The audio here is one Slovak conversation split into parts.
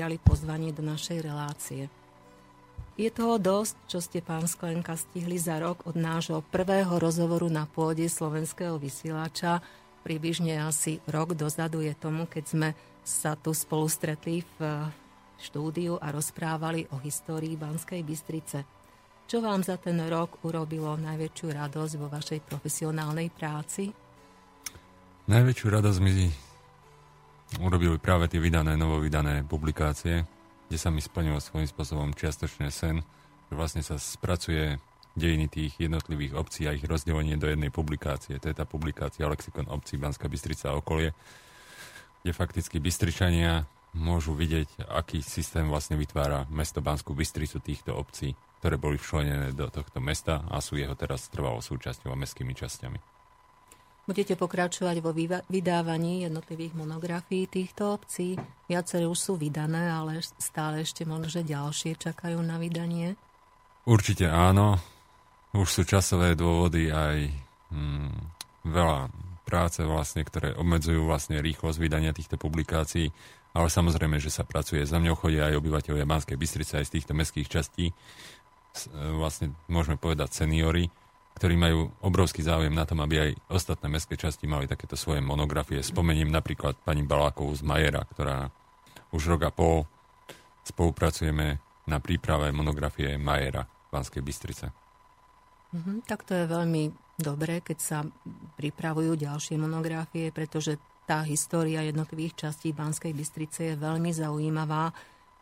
prijali pozvanie do našej relácie. Je toho dosť, čo ste, pán Sklenka, stihli za rok od nášho prvého rozhovoru na pôde slovenského vysielača. Približne asi rok dozadu je tomu, keď sme sa tu spolu stretli v štúdiu a rozprávali o histórii Banskej Bystrice. Čo vám za ten rok urobilo najväčšiu radosť vo vašej profesionálnej práci? Najväčšiu radosť mi urobili práve tie vydané, novovydané publikácie, kde sa mi splnil svojím spôsobom čiastočne sen, že vlastne sa spracuje dejiny tých jednotlivých obcí a ich rozdelenie do jednej publikácie. To je tá publikácia Lexikon obcí Banská Bystrica a okolie, kde fakticky Bystričania môžu vidieť, aký systém vlastne vytvára mesto Banskú Bystricu týchto obcí, ktoré boli včlenené do tohto mesta a sú jeho teraz trvalo súčasťou a mestskými časťami. Budete pokračovať vo vydávaní jednotlivých monografií týchto obcí. Viaceré už sú vydané, ale stále ešte možno, že ďalšie čakajú na vydanie. Určite áno. Už sú časové dôvody aj hmm, veľa práce vlastne, ktoré obmedzujú vlastne rýchlosť vydania týchto publikácií ale samozrejme, že sa pracuje. Za mňou chodia aj obyvateľia Banskej Bystrice aj z týchto mestských častí, vlastne môžeme povedať seniory, ktorí majú obrovský záujem na tom, aby aj ostatné mestské časti mali takéto svoje monografie. Spomeniem napríklad pani Balákovú z Majera, ktorá už rok a pol spolupracujeme na príprave monografie Majera Banskej Bystrice. Mm-hmm, tak to je veľmi dobré, keď sa pripravujú ďalšie monografie, pretože tá história jednotlivých častí Banskej Bystrice je veľmi zaujímavá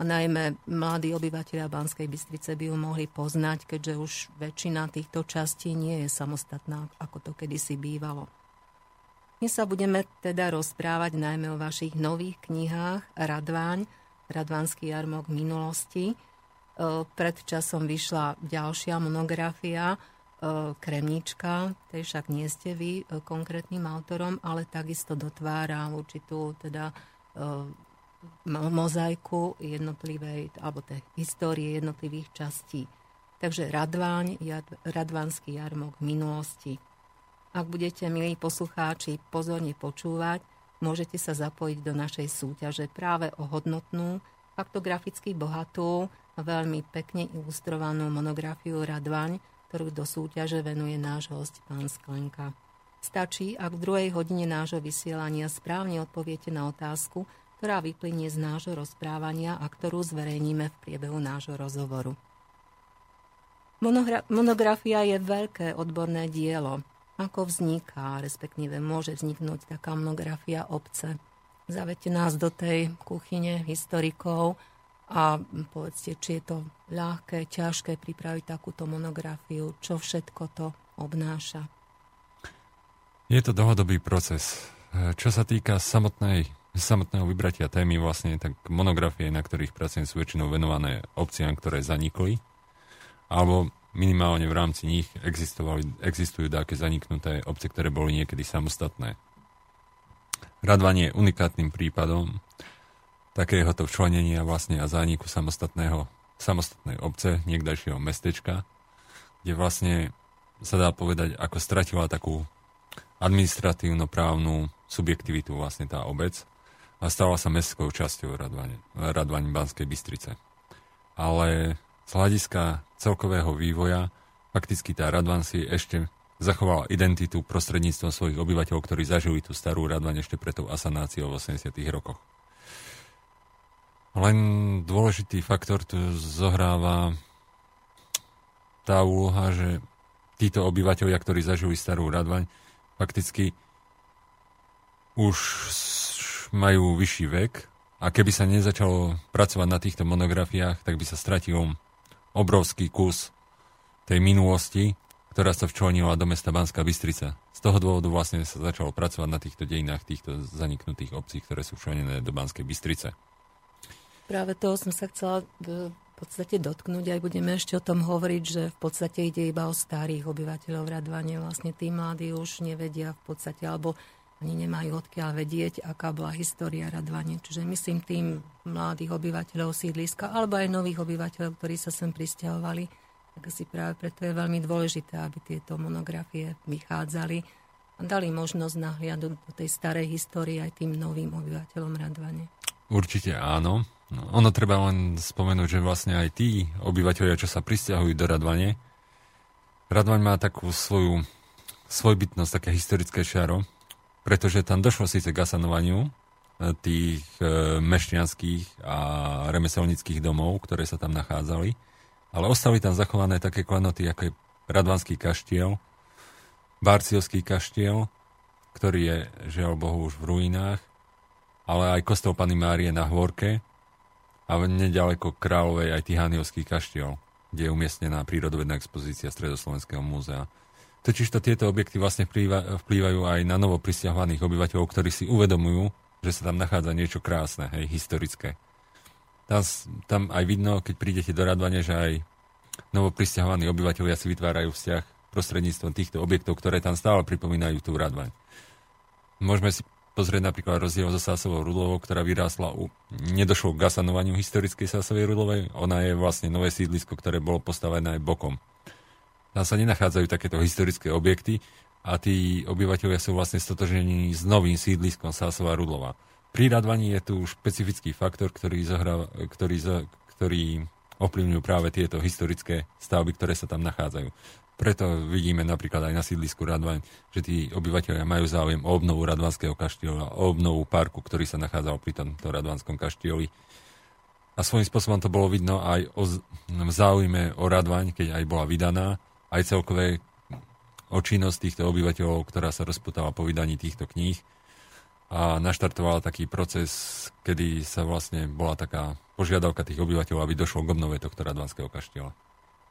najmä mladí obyvateľia Banskej Bystrice by ju mohli poznať, keďže už väčšina týchto častí nie je samostatná, ako to kedysi bývalo. Dnes sa budeme teda rozprávať najmä o vašich nových knihách Radváň, Radvánsky jarmok minulosti. E, pred časom vyšla ďalšia monografia E, kremnička, tej však nie ste vy e, konkrétnym autorom, ale takisto dotvára určitú teda mozaiku jednotlivej, alebo tej histórie jednotlivých častí. Takže Radváň, Radvanský jarmok minulosti. Ak budete, milí poslucháči, pozorne počúvať, môžete sa zapojiť do našej súťaže práve o hodnotnú, faktograficky bohatú, veľmi pekne ilustrovanú monografiu Radvaň, ktorú do súťaže venuje náš host pán Sklenka. Stačí, ak v druhej hodine nášho vysielania správne odpoviete na otázku, ktorá vyplynie z nášho rozprávania a ktorú zverejníme v priebehu nášho rozhovoru. Monogra- monografia je veľké odborné dielo. Ako vzniká, respektíve môže vzniknúť taká monografia obce? Zavete nás do tej kuchyne historikov, a povedzte, či je to ľahké, ťažké pripraviť takúto monografiu, čo všetko to obnáša. Je to dlhodobý proces. Čo sa týka samotnej, samotného vybratia témy, vlastne tak monografie, na ktorých pracujem, sú väčšinou venované obciam, ktoré zanikli, alebo minimálne v rámci nich existovali, existujú také zaniknuté obce, ktoré boli niekedy samostatné. Radvanie je unikátnym prípadom, takéhoto včlenenia vlastne a zániku samostatného, samostatnej obce, niekdajšieho mestečka, kde vlastne sa dá povedať, ako stratila takú administratívno-právnu subjektivitu vlastne tá obec a stala sa mestskou časťou Radvaň, Banskej Bystrice. Ale z hľadiska celkového vývoja fakticky tá Radvan si ešte zachovala identitu prostredníctvom svojich obyvateľov, ktorí zažili tú starú Radvaň ešte pred tou asanáciou v 80. rokoch. Len dôležitý faktor tu zohráva tá úloha, že títo obyvateľia, ktorí zažili starú Radvaň, fakticky už majú vyšší vek a keby sa nezačalo pracovať na týchto monografiách, tak by sa stratil obrovský kus tej minulosti, ktorá sa včlenila do mesta Banská Bystrica. Z toho dôvodu vlastne sa začalo pracovať na týchto dejinách týchto zaniknutých obcí, ktoré sú včlenené do Banskej Bystrice. Práve toho som sa chcela v podstate dotknúť, aj budeme ešte o tom hovoriť, že v podstate ide iba o starých obyvateľov Radvane. Vlastne tí mladí už nevedia v podstate, alebo ani nemajú odkiaľ vedieť, aká bola história Radvane. Čiže myslím tým mladých obyvateľov sídliska, alebo aj nových obyvateľov, ktorí sa sem pristahovali. Tak asi práve preto je veľmi dôležité, aby tieto monografie vychádzali a dali možnosť nahliadu do tej starej histórie aj tým novým obyvateľom Radvane. Určite áno ono treba len spomenúť, že vlastne aj tí obyvateľia, čo sa pristahujú do Radvane, Radvaň má takú svoju svojbytnosť, také historické šaro, pretože tam došlo síce k asanovaniu e, tých e, mešťanských a remeselnických domov, ktoré sa tam nachádzali, ale ostali tam zachované také klenoty, ako je Radvanský kaštiel, Barciovský kaštiel, ktorý je, žiaľ Bohu, už v ruinách, ale aj kostol Pany Márie na Hvorke a nedaleko Kráľovej aj Tihániovský kaštiel, kde je umiestnená prírodovedná expozícia Stredoslovenského múzea. Totižto tieto objekty vlastne vplýva, vplývajú aj na novo prisťahovaných obyvateľov, ktorí si uvedomujú, že sa tam nachádza niečo krásne, hej, historické. Tam, tam aj vidno, keď prídete do Radvane, že aj novo prisťahovaní obyvateľia si vytvárajú vzťah prostredníctvom týchto objektov, ktoré tam stále pripomínajú tú Radvaň. Môžeme si pozrieť napríklad rozdiel so Sásovou Rudlovou, ktorá vyrástla u... Nedošlo k gasanovaniu historickej Sásovej Rudlovej. Ona je vlastne nové sídlisko, ktoré bolo postavené aj bokom. Tam sa nenachádzajú takéto historické objekty a tí obyvateľia sú vlastne stotožení s novým sídliskom Sásová Rudlova. Pri radvaní je tu špecifický faktor, ktorý, zohráva, ktorý, ktorý ovplyvňujú práve tieto historické stavby, ktoré sa tam nachádzajú. Preto vidíme napríklad aj na sídlisku Radvaň, že tí obyvateľia majú záujem o obnovu Radvanského kaštieľa, o obnovu parku, ktorý sa nachádzal pri tomto Radvanskom kaštieli. A svojím spôsobom to bolo vidno aj o záujme o Radvaň, keď aj bola vydaná, aj celkové o týchto obyvateľov, ktorá sa rozputala po vydaní týchto kníh a naštartovala taký proces, kedy sa vlastne bola taká požiadavka tých obyvateľov, aby došlo k obnove tohto Radvanského kaštieľa.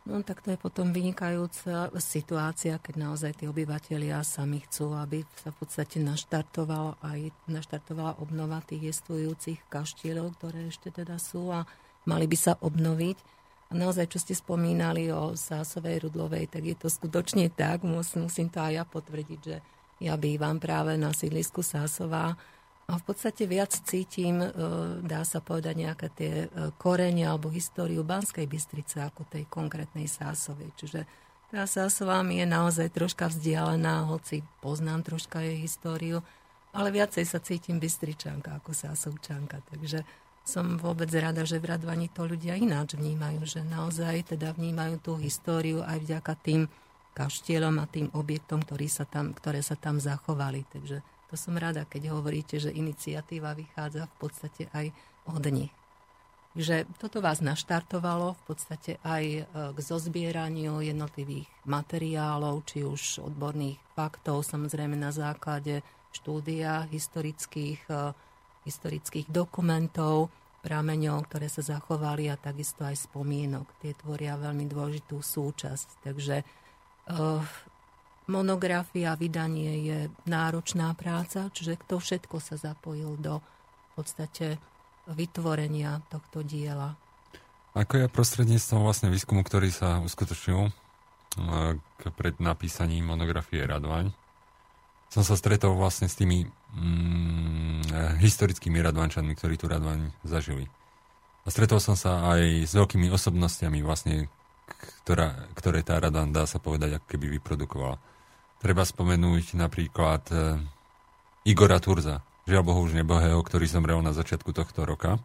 No tak to je potom vynikajúca situácia, keď naozaj tí obyvateľia sami chcú, aby sa v podstate naštartovala aj naštartovala obnova tých jestvujúcich kaštieľov, ktoré ešte teda sú a mali by sa obnoviť. A naozaj, čo ste spomínali o Sásovej Rudlovej, tak je to skutočne tak. Musím, to aj ja potvrdiť, že ja bývam práve na sídlisku Sásová a v podstate viac cítim, e, dá sa povedať, nejaké tie e, korene alebo históriu Banskej Bystrice ako tej konkrétnej Sásovej. Čiže tá Sásová mi je naozaj troška vzdialená, hoci poznám troška jej históriu, ale viacej sa cítim Bystričanka ako Sásovčanka. Takže som vôbec rada, že v Radvani to ľudia ináč vnímajú, že naozaj teda vnímajú tú históriu aj vďaka tým kaštieľom a tým objektom, ktorý sa tam, ktoré sa tam zachovali. Takže to som rada, keď hovoríte, že iniciatíva vychádza v podstate aj od nich. Takže toto vás naštartovalo v podstate aj e, k zozbieraniu jednotlivých materiálov, či už odborných faktov, samozrejme na základe štúdia historických e, historických dokumentov, prameňov, ktoré sa zachovali a takisto aj spomienok. Tie tvoria veľmi dôležitú súčasť. Takže uh, monografia, vydanie je náročná práca, čiže kto všetko sa zapojil do v podstate vytvorenia tohto diela. Ako je prostredníctvom vlastne výskumu, ktorý sa uskutočnil pred napísaním monografie Radvaň, som sa stretol vlastne s tými mm, historickými radvančanmi, ktorí tu Radvaň zažili. A stretol som sa aj s veľkými osobnostiami vlastne, ktorá, ktoré tá Radvan dá sa povedať, ako keby vyprodukovala. Treba spomenúť napríklad e, Igora Turza, žiaľ Bohu už nebohého, ktorý zomrel na začiatku tohto roka.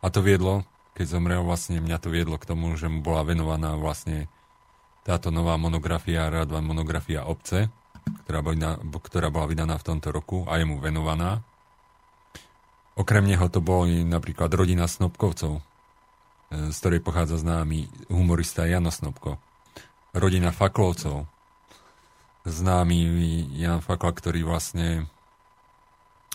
A to viedlo, keď zomrel vlastne, mňa to viedlo k tomu, že mu bola venovaná vlastne táto nová monografia, Radvan monografia obce, ktorá bola, ktorá bola vydaná v tomto roku a je mu venovaná. Okrem neho to boli napríklad rodina Snobkovcov, e, z ktorej pochádza známy humorista Jano Snobko. Rodina Faklovcov, známy Jan Fakla, ktorý vlastne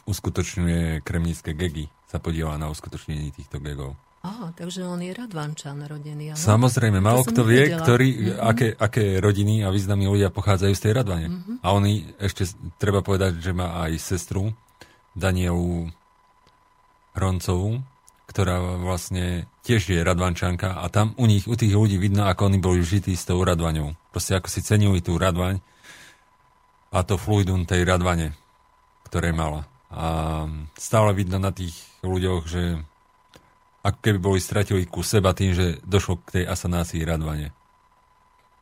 uskutočňuje kremnické gegy, sa podiela na uskutočnení týchto gegov. Aha, takže on je Radvančan rodený. Ano? Samozrejme, málo kto vie, ktorý, mm-hmm. aké, aké rodiny a významní ľudia pochádzajú z tej Radvane. Mm-hmm. A oni, ešte treba povedať, že má aj sestru Danielu Hroncovú, ktorá vlastne tiež je Radvančanka a tam u nich, u tých ľudí vidno, ako oni boli žití s tou Radvaňou. Proste ako si cenili tú Radvaň a to fluidum tej Radvane, ktoré mala. A stále vidno na tých ľuďoch, že ako keby boli stratili ku seba tým, že došlo k tej asanácii radvane.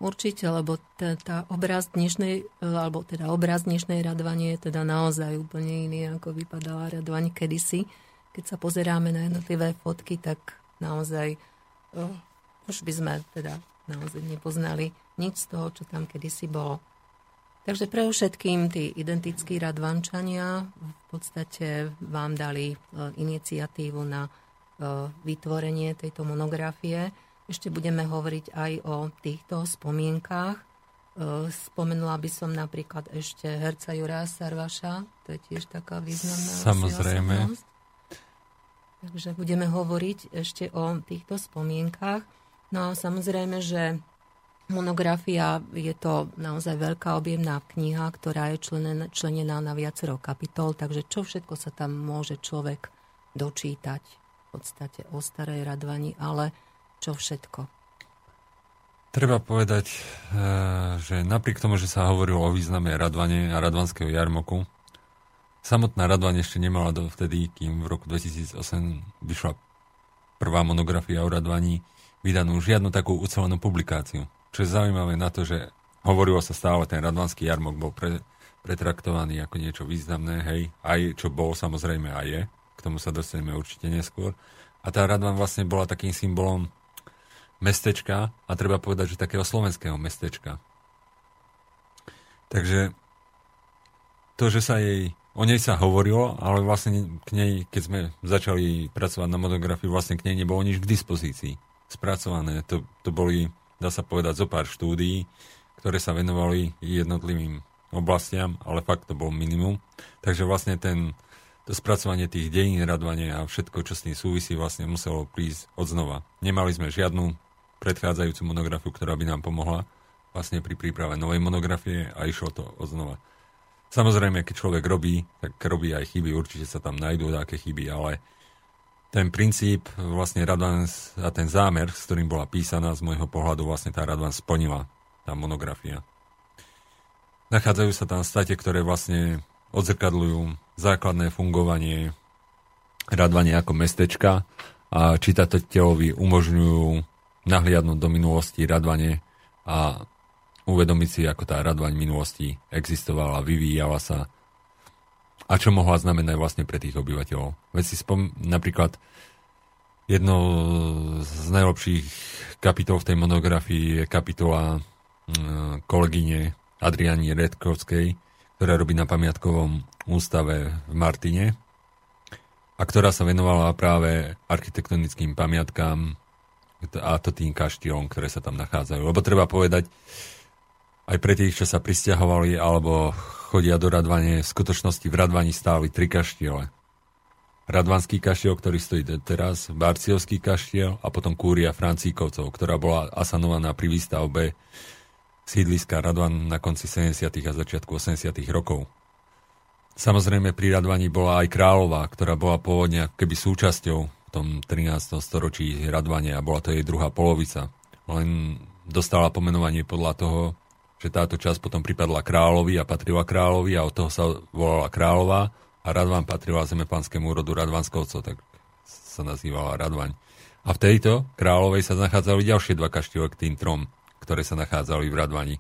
Určite, lebo tá, tá obraz dnešnej, alebo teda obraz dnešnej radvane je teda naozaj úplne iný, ako vypadala radvaň kedysi. keď sa pozeráme na jednotlivé fotky, tak naozaj uh, už by sme teda naozaj nepoznali nič z toho, čo tam kedysi bolo. Takže pre všetkým tí identickí radvančania v podstate vám dali uh, iniciatívu na vytvorenie tejto monografie. Ešte budeme hovoriť aj o týchto spomienkách E, spomenula by som napríklad ešte herca Jura Sarvaša, to je tiež taká významná Samozrejme. Takže budeme hovoriť ešte o týchto spomienkach. No a samozrejme, že monografia je to naozaj veľká objemná kniha, ktorá je členená na viacero kapitol, takže čo všetko sa tam môže človek dočítať podstate o starej radvani, ale čo všetko. Treba povedať, eh, že napriek tomu, že sa hovorilo o význame Radvane a Radvanského jarmoku, samotná Radvan ešte nemala do vtedy, kým v roku 2008 vyšla prvá monografia o Radvani, vydanú žiadnu takú ucelenú publikáciu. Čo je zaujímavé na to, že hovorilo sa stále, ten Radvanský jarmok bol pre, pretraktovaný ako niečo významné, hej, aj čo bol samozrejme aj je, k tomu sa dostaneme určite neskôr. A tá Radvan vlastne bola takým symbolom mestečka a treba povedať, že takého slovenského mestečka. Takže to, že sa jej, o nej sa hovorilo, ale vlastne k nej, keď sme začali pracovať na monografii, vlastne k nej nebolo nič k dispozícii spracované. To, to boli, dá sa povedať, zo pár štúdií, ktoré sa venovali jednotlivým oblastiam, ale fakt to bol minimum. Takže vlastne ten, to spracovanie tých dejín, radovanie a všetko, čo s tým súvisí, vlastne muselo prísť od znova. Nemali sme žiadnu predchádzajúcu monografiu, ktorá by nám pomohla vlastne pri príprave novej monografie a išlo to odznova. Samozrejme, keď človek robí, tak robí aj chyby, určite sa tam nájdú také chyby, ale ten princíp, vlastne Radvan a ten zámer, s ktorým bola písaná, z môjho pohľadu vlastne tá Radvan splnila, tá monografia. Nachádzajú sa tam state, ktoré vlastne odzrkadľujú základné fungovanie Radvania ako mestečka a čitateľovi umožňujú nahliadnúť do minulosti Radvane a uvedomiť si, ako tá Radvaň minulosti existovala, vyvíjala sa a čo mohla znamenať vlastne pre tých obyvateľov. Veď si spom- napríklad jedno z najlepších kapitol v tej monografii je kapitola mm, kolegyne Adriani Redkovskej, ktorá robí na pamiatkovom ústave v Martine a ktorá sa venovala práve architektonickým pamiatkám a to tým kaštielom, ktoré sa tam nachádzajú. Lebo treba povedať, aj pre tých, čo sa pristahovali alebo chodia do Radvane, v skutočnosti v Radvani stáli tri kaštiele. Radvanský kaštiel, ktorý stojí teraz, Barciovský kaštiel a potom Kúria Francíkovcov, ktorá bola asanovaná pri výstavbe sídliska Radvan na konci 70. a začiatku 80. rokov. Samozrejme pri Radvani bola aj Králová, ktorá bola pôvodne keby súčasťou tom 13. storočí Radvane a bola to jej druhá polovica. Len dostala pomenovanie podľa toho, že táto časť potom pripadla kráľovi a patrila kráľovi a od toho sa volala kráľová a Radvan patrila zemepanskému rodu Radvanskovcov, tak sa nazývala Radvaň. A v tejto kráľovej sa nachádzali ďalšie dva kaštiele k tým trom, ktoré sa nachádzali v Radvani.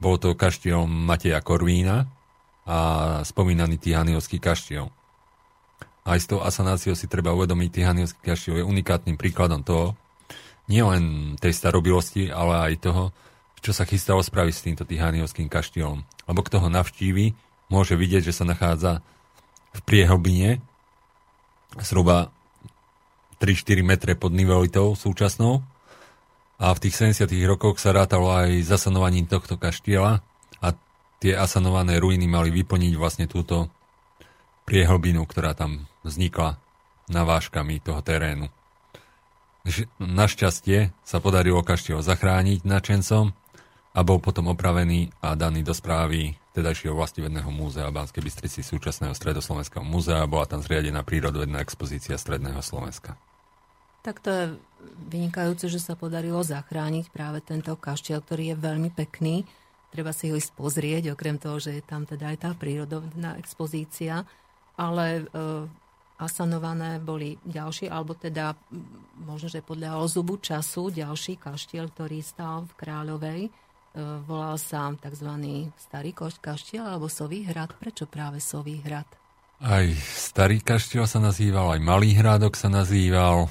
Bol to kaštiel Mateja Korvína a spomínaný Tihaniovský kaštiel aj s tou asanáciou si treba uvedomiť, Tihaniovský kaštiel je unikátnym príkladom toho, nielen tej starobilosti, ale aj toho, čo sa chystalo spraviť s týmto Tihaniovským kaštielom. Lebo kto ho navštívi, môže vidieť, že sa nachádza v priehlbine zhruba 3-4 metre pod nivelitou súčasnou a v tých 70 rokoch sa rátalo aj zasanovaním tohto kaštieľa a tie asanované ruiny mali vyplniť vlastne túto priehlbinu, ktorá tam vznikla navážkami toho terénu. Našťastie sa podarilo kaštiel zachrániť načencom a bol potom opravený a daný do správy tedajšieho vlastivedného múzea Banskej Bystrici súčasného Stredoslovenského múzea a bola tam zriadená prírodovedná expozícia Stredného Slovenska. Tak to je vynikajúce, že sa podarilo zachrániť práve tento kaštiel, ktorý je veľmi pekný. Treba si ho ísť pozrieť, okrem toho, že je tam teda aj tá prírodovedná expozícia ale e, asanované boli ďalšie, alebo teda možno, že podľa ozubu času ďalší kaštiel, ktorý stál v Kráľovej. E, volal sa tzv. Starý kaštiel alebo Sový hrad. Prečo práve Sový hrad? Aj starý kaštiel sa nazýval, aj malý hrádok sa nazýval,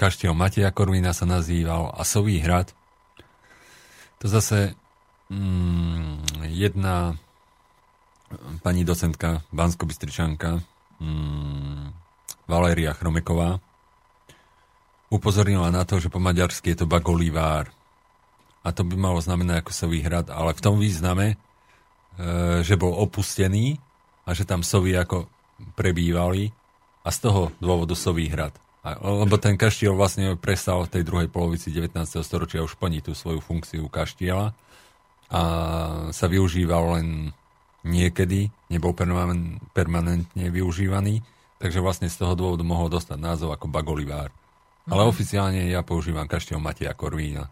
kaštiel Mateja Korvína sa nazýval a Sový hrad. To zase mm, jedna pani docentka, bansko mm, Valéria Chromeková, upozornila na to, že po maďarsky je to bagolivár. A to by malo znamenať ako Sový hrad, ale v tom význame, e, že bol opustený a že tam sovi ako prebývali a z toho dôvodu Sový hrad. Lebo ten kaštiel vlastne prestal v tej druhej polovici 19. storočia už plniť tú svoju funkciu kaštiela a sa využíval len niekedy, nebol permanentne využívaný, takže vlastne z toho dôvodu mohol dostať názov ako Bagolivár. Ale mhm. oficiálne ja používam kaštiel Mateja Korvína.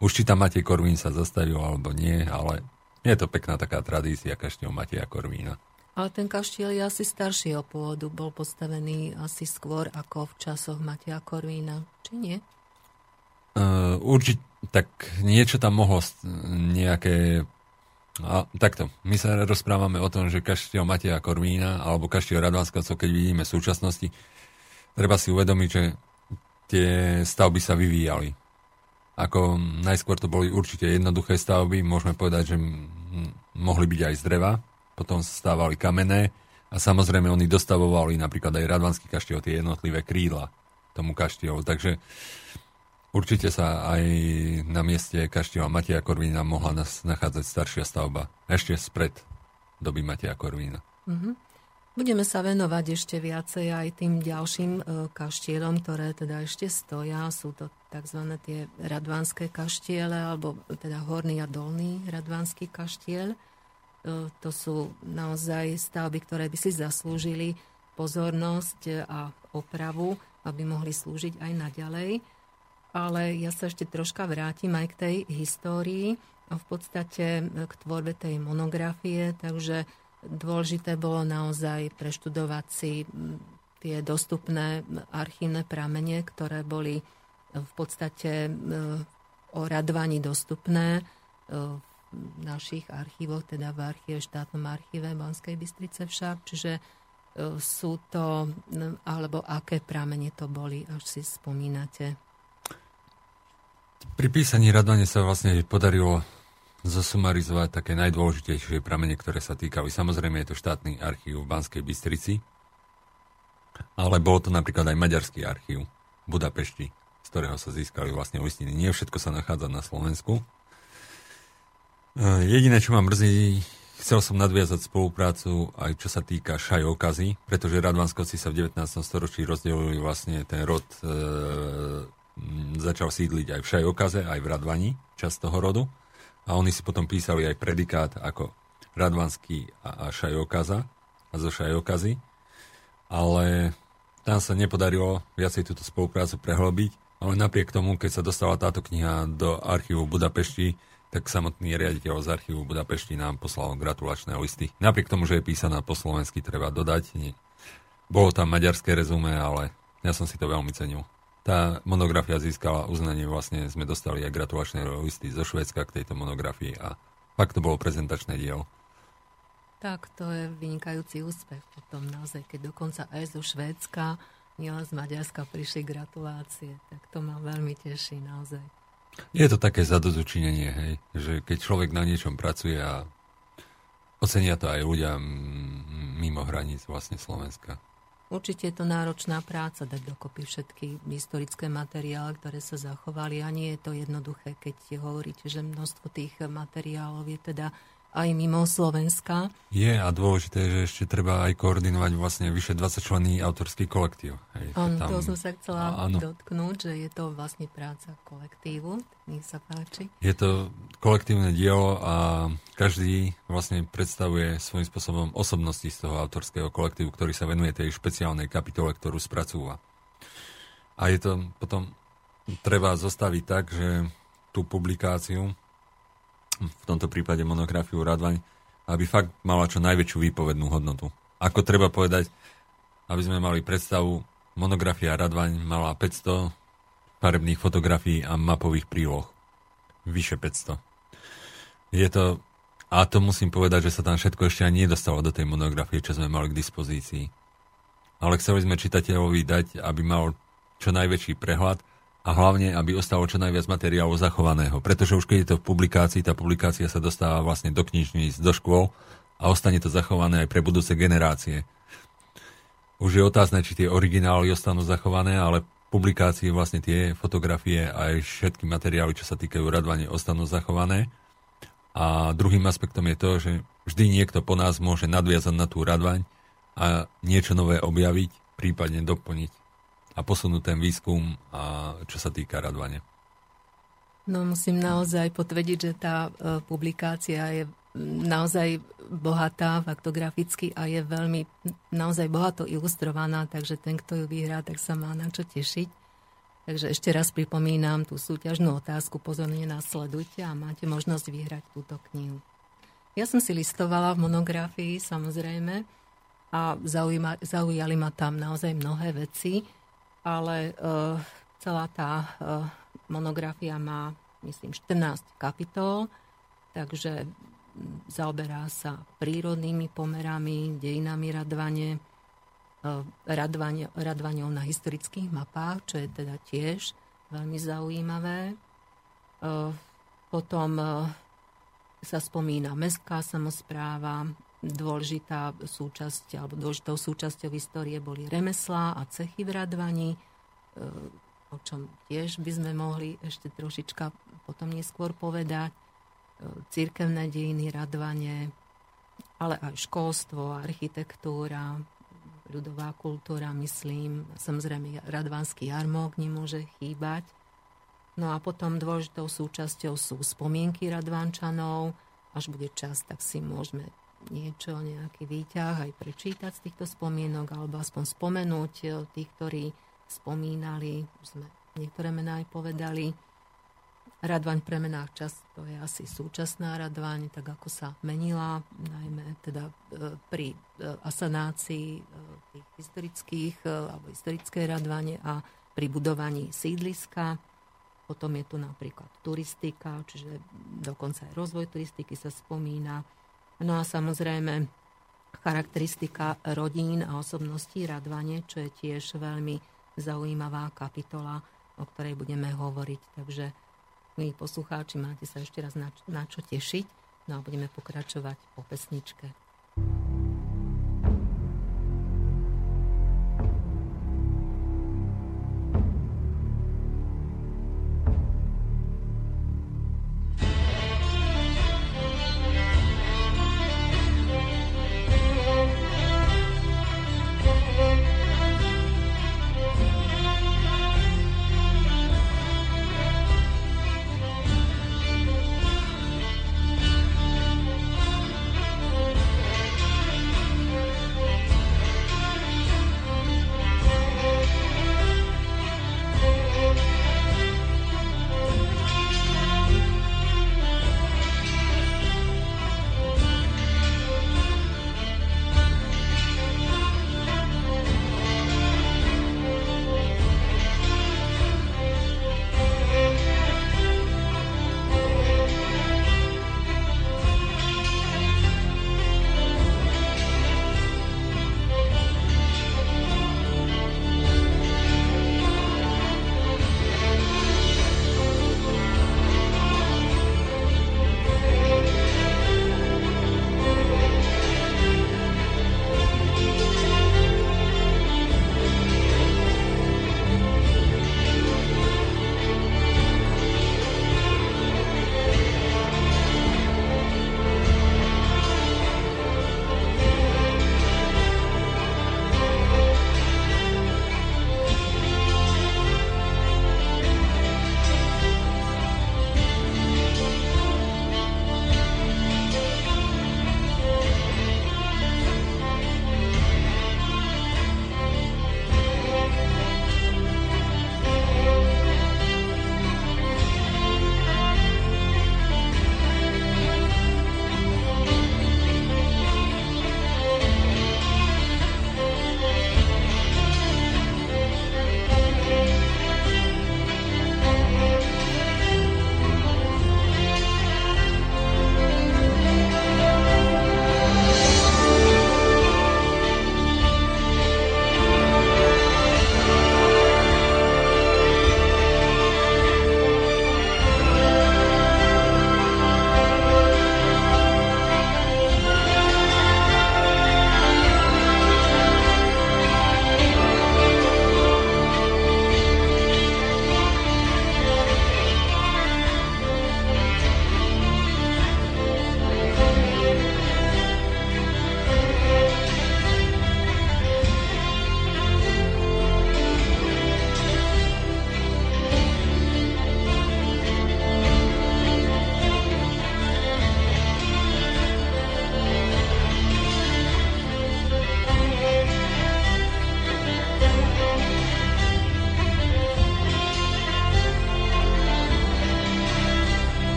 Už či tam Matej Korvín sa zastavil alebo nie, ale je to pekná taká tradícia kaštiel Mateja Korvína. Ale ten kaštiel je asi staršieho pôvodu, bol postavený asi skôr ako v časoch Mateja Korvína, či nie? Uh, určite, tak niečo tam mohlo nejaké... A, takto, my sa rozprávame o tom, že kaštiel Mateja Korvína alebo kaštiel Radvanskacov, keď vidíme v súčasnosti, treba si uvedomiť, že tie stavby sa vyvíjali. Ako najskôr to boli určite jednoduché stavby, môžeme povedať, že mohli byť aj z dreva, potom stávali kamenné a samozrejme oni dostavovali napríklad aj Radvanský kaštiel, tie jednotlivé krídla tomu kaštielu. Takže určite sa aj na mieste kaštieľa Mateja Korvína mohla nás nachádzať staršia stavba. Ešte spred doby Mateja Korvína. Mm-hmm. Budeme sa venovať ešte viacej aj tým ďalším e, kaštielom, ktoré teda ešte stoja. Sú to tzv. tie radvanské kaštiele, alebo teda horný a dolný radvanský kaštiel. E, to sú naozaj stavby, ktoré by si zaslúžili pozornosť a opravu, aby mohli slúžiť aj naďalej. Ale ja sa ešte troška vrátim aj k tej histórii a v podstate k tvorbe tej monografie, takže dôležité bolo naozaj preštudovať si tie dostupné archívne pramene, ktoré boli v podstate e, o radvaní dostupné v e, našich archívoch, teda v archíve, štátnom archíve Banskej Bystrice však, čiže e, sú to, alebo aké pramene to boli, až si spomínate? Pri písaní radovane sa vlastne podarilo zosumarizovať také najdôležitejšie pramene, ktoré sa týkali. Samozrejme je to štátny archív v Banskej Bystrici, ale bol to napríklad aj maďarský archív v Budapešti, z ktorého sa získali vlastne listiny. Nie všetko sa nachádza na Slovensku, Jediné, čo ma mrzí, chcel som nadviazať spoluprácu aj čo sa týka šajokazy, pretože Radvanskovci sa v 19. storočí rozdelili vlastne ten rod, e, začal sídliť aj v Šajokaze, aj v Radvani, časť toho rodu. A oni si potom písali aj predikát ako Radvanský a, a Šajokaza a zo Šajokazy. Ale tam sa nepodarilo viacej túto spoluprácu prehlbiť, ale napriek tomu, keď sa dostala táto kniha do archívu Budapešti, tak samotný riaditeľ z archívu Budapešti nám poslal gratulačné listy. Napriek tomu, že je písaná po slovensky, treba dodať. Nie. Bolo tam maďarské rezume, ale ja som si to veľmi cenil. Tá monografia získala uznanie, vlastne sme dostali aj gratulačné listy zo Švedska k tejto monografii a fakt to bolo prezentačné dielo. Tak, to je vynikajúci úspech potom naozaj, keď dokonca aj zo Švédska, nielen z Maďarska prišli gratulácie, tak to ma veľmi teší naozaj. Je to také zadozučinenie, hej, že keď človek na niečom pracuje a ocenia to aj ľudia mimo hraníc vlastne Slovenska. Určite je to náročná práca dať dokopy všetky historické materiály, ktoré sa zachovali a nie je to jednoduché, keď hovoríte, že množstvo tých materiálov je teda aj mimo Slovenska. Je a dôležité, že ešte treba aj koordinovať vlastne vyše 20 členný autorský kolektív. Hej, Áno, tam... to som sa chcela áno. dotknúť, že je to vlastne práca kolektívu. Nech sa páči. Je to kolektívne dielo a každý vlastne predstavuje svojím spôsobom osobnosti z toho autorského kolektívu, ktorý sa venuje tej špeciálnej kapitole, ktorú spracúva. A je to potom treba zostaviť tak, že tú publikáciu v tomto prípade monografiu Radvaň, aby fakt mala čo najväčšiu výpovednú hodnotu. Ako treba povedať, aby sme mali predstavu, monografia Radvaň mala 500 farebných fotografií a mapových príloh. Vyše 500. Je to A to musím povedať, že sa tam všetko ešte ani nedostalo do tej monografie, čo sme mali k dispozícii. Ale chceli sme čitateľovi dať, aby mal čo najväčší prehľad a hlavne, aby ostalo čo najviac materiálu zachovaného. Pretože už keď je to v publikácii, tá publikácia sa dostáva vlastne do knižníc, do škôl a ostane to zachované aj pre budúce generácie. Už je otázne, či tie originály ostanú zachované, ale publikácie, vlastne tie fotografie a aj všetky materiály, čo sa týkajú radvane, ostanú zachované. A druhým aspektom je to, že vždy niekto po nás môže nadviazať na tú radvaň a niečo nové objaviť, prípadne doplniť a posunúť ten výskum, a čo sa týka radvane. No musím naozaj potvrdiť, že tá e, publikácia je naozaj bohatá faktograficky a je veľmi naozaj bohato ilustrovaná, takže ten, kto ju vyhrá, tak sa má na čo tešiť. Takže ešte raz pripomínam tú súťažnú otázku, pozorne nasledujte a máte možnosť vyhrať túto knihu. Ja som si listovala v monografii, samozrejme, a zaujíma, zaujali ma tam naozaj mnohé veci, ale uh, celá tá uh, monografia má, myslím, 14 kapitol, takže zaoberá sa prírodnými pomerami, dejinami radvane, Eh, radvane, radvaňou na historických mapách, čo je teda tiež veľmi zaujímavé. Eh, potom eh, sa spomína mestská samozpráva, dôležitá súčasť, alebo dôležitou súčasťou histórie boli remeslá a cechy v Radvani, o čom tiež by sme mohli ešte trošička potom neskôr povedať. Církevné dejiny Radvane, ale aj školstvo, architektúra, ľudová kultúra, myslím, samozrejme radvanský jarmok nemôže chýbať. No a potom dôležitou súčasťou sú spomienky radvančanov. Až bude čas, tak si môžeme niečo, nejaký výťah aj prečítať z týchto spomienok, alebo aspoň spomenúť eh, tých, ktorí spomínali, sme niektoré mená aj povedali. Radvaň v premenách často je asi súčasná radvaň, tak ako sa menila, najmä teda e, pri e, asanácii e, tých historických alebo historické radvane a pri budovaní sídliska. Potom je tu napríklad turistika, čiže dokonca aj rozvoj turistiky sa spomína. No a samozrejme charakteristika rodín a osobností radvane, čo je tiež veľmi zaujímavá kapitola, o ktorej budeme hovoriť. Takže milí poslucháči, máte sa ešte raz na, čo tešiť. No a budeme pokračovať po pesničke.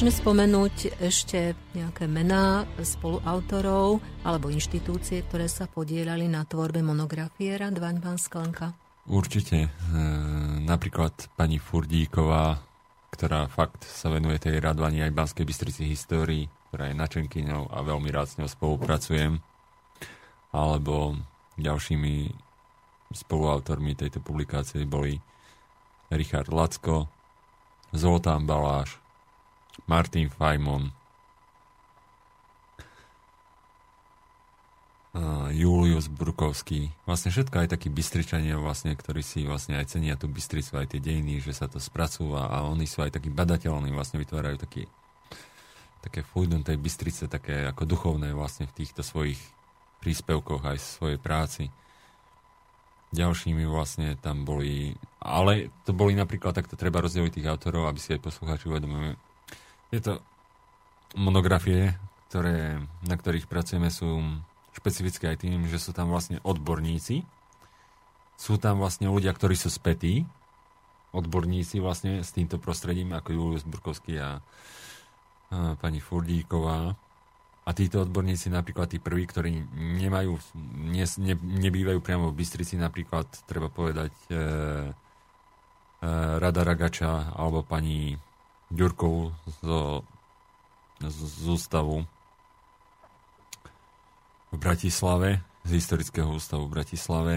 Môžeme spomenúť ešte nejaké mená spoluautorov alebo inštitúcie, ktoré sa podielali na tvorbe monografie Radvaň pán Sklenka? Určite. E, napríklad pani Furdíková, ktorá fakt sa venuje tej Radvani aj Banskej Bystrici histórii, ktorá je načenkyňou a veľmi rád s ňou spolupracujem. Alebo ďalšími spoluautormi tejto publikácie boli Richard Lacko, Zoltán Baláš, Martin Fajmon, Julius Brukovský. Vlastne všetko aj takí bystričania, vlastne, ktorí si vlastne aj cenia tú Bystricu, aj tie dejiny, že sa to spracúva a oni sú aj takí badateľní, vlastne vytvárajú taký, také fluidum tej Bystrice, také ako duchovné vlastne v týchto svojich príspevkoch aj svojej práci. Ďalšími vlastne tam boli, ale to boli napríklad, takto treba rozdeliť tých autorov, aby si aj poslucháči uvedomili, tieto monografie, ktoré, na ktorých pracujeme, sú špecifické aj tým, že sú tam vlastne odborníci, sú tam vlastne ľudia, ktorí sú spätí, odborníci vlastne s týmto prostredím, ako Julius Burkovský a, a pani Furdíková. A títo odborníci, napríklad tí prví, ktorí nemajú, ne, ne, nebývajú priamo v Bystrici, napríklad treba povedať e, e, Rada Ragača alebo pani Ďurkovú zo, z, z ústavu v Bratislave, z historického ústavu v Bratislave,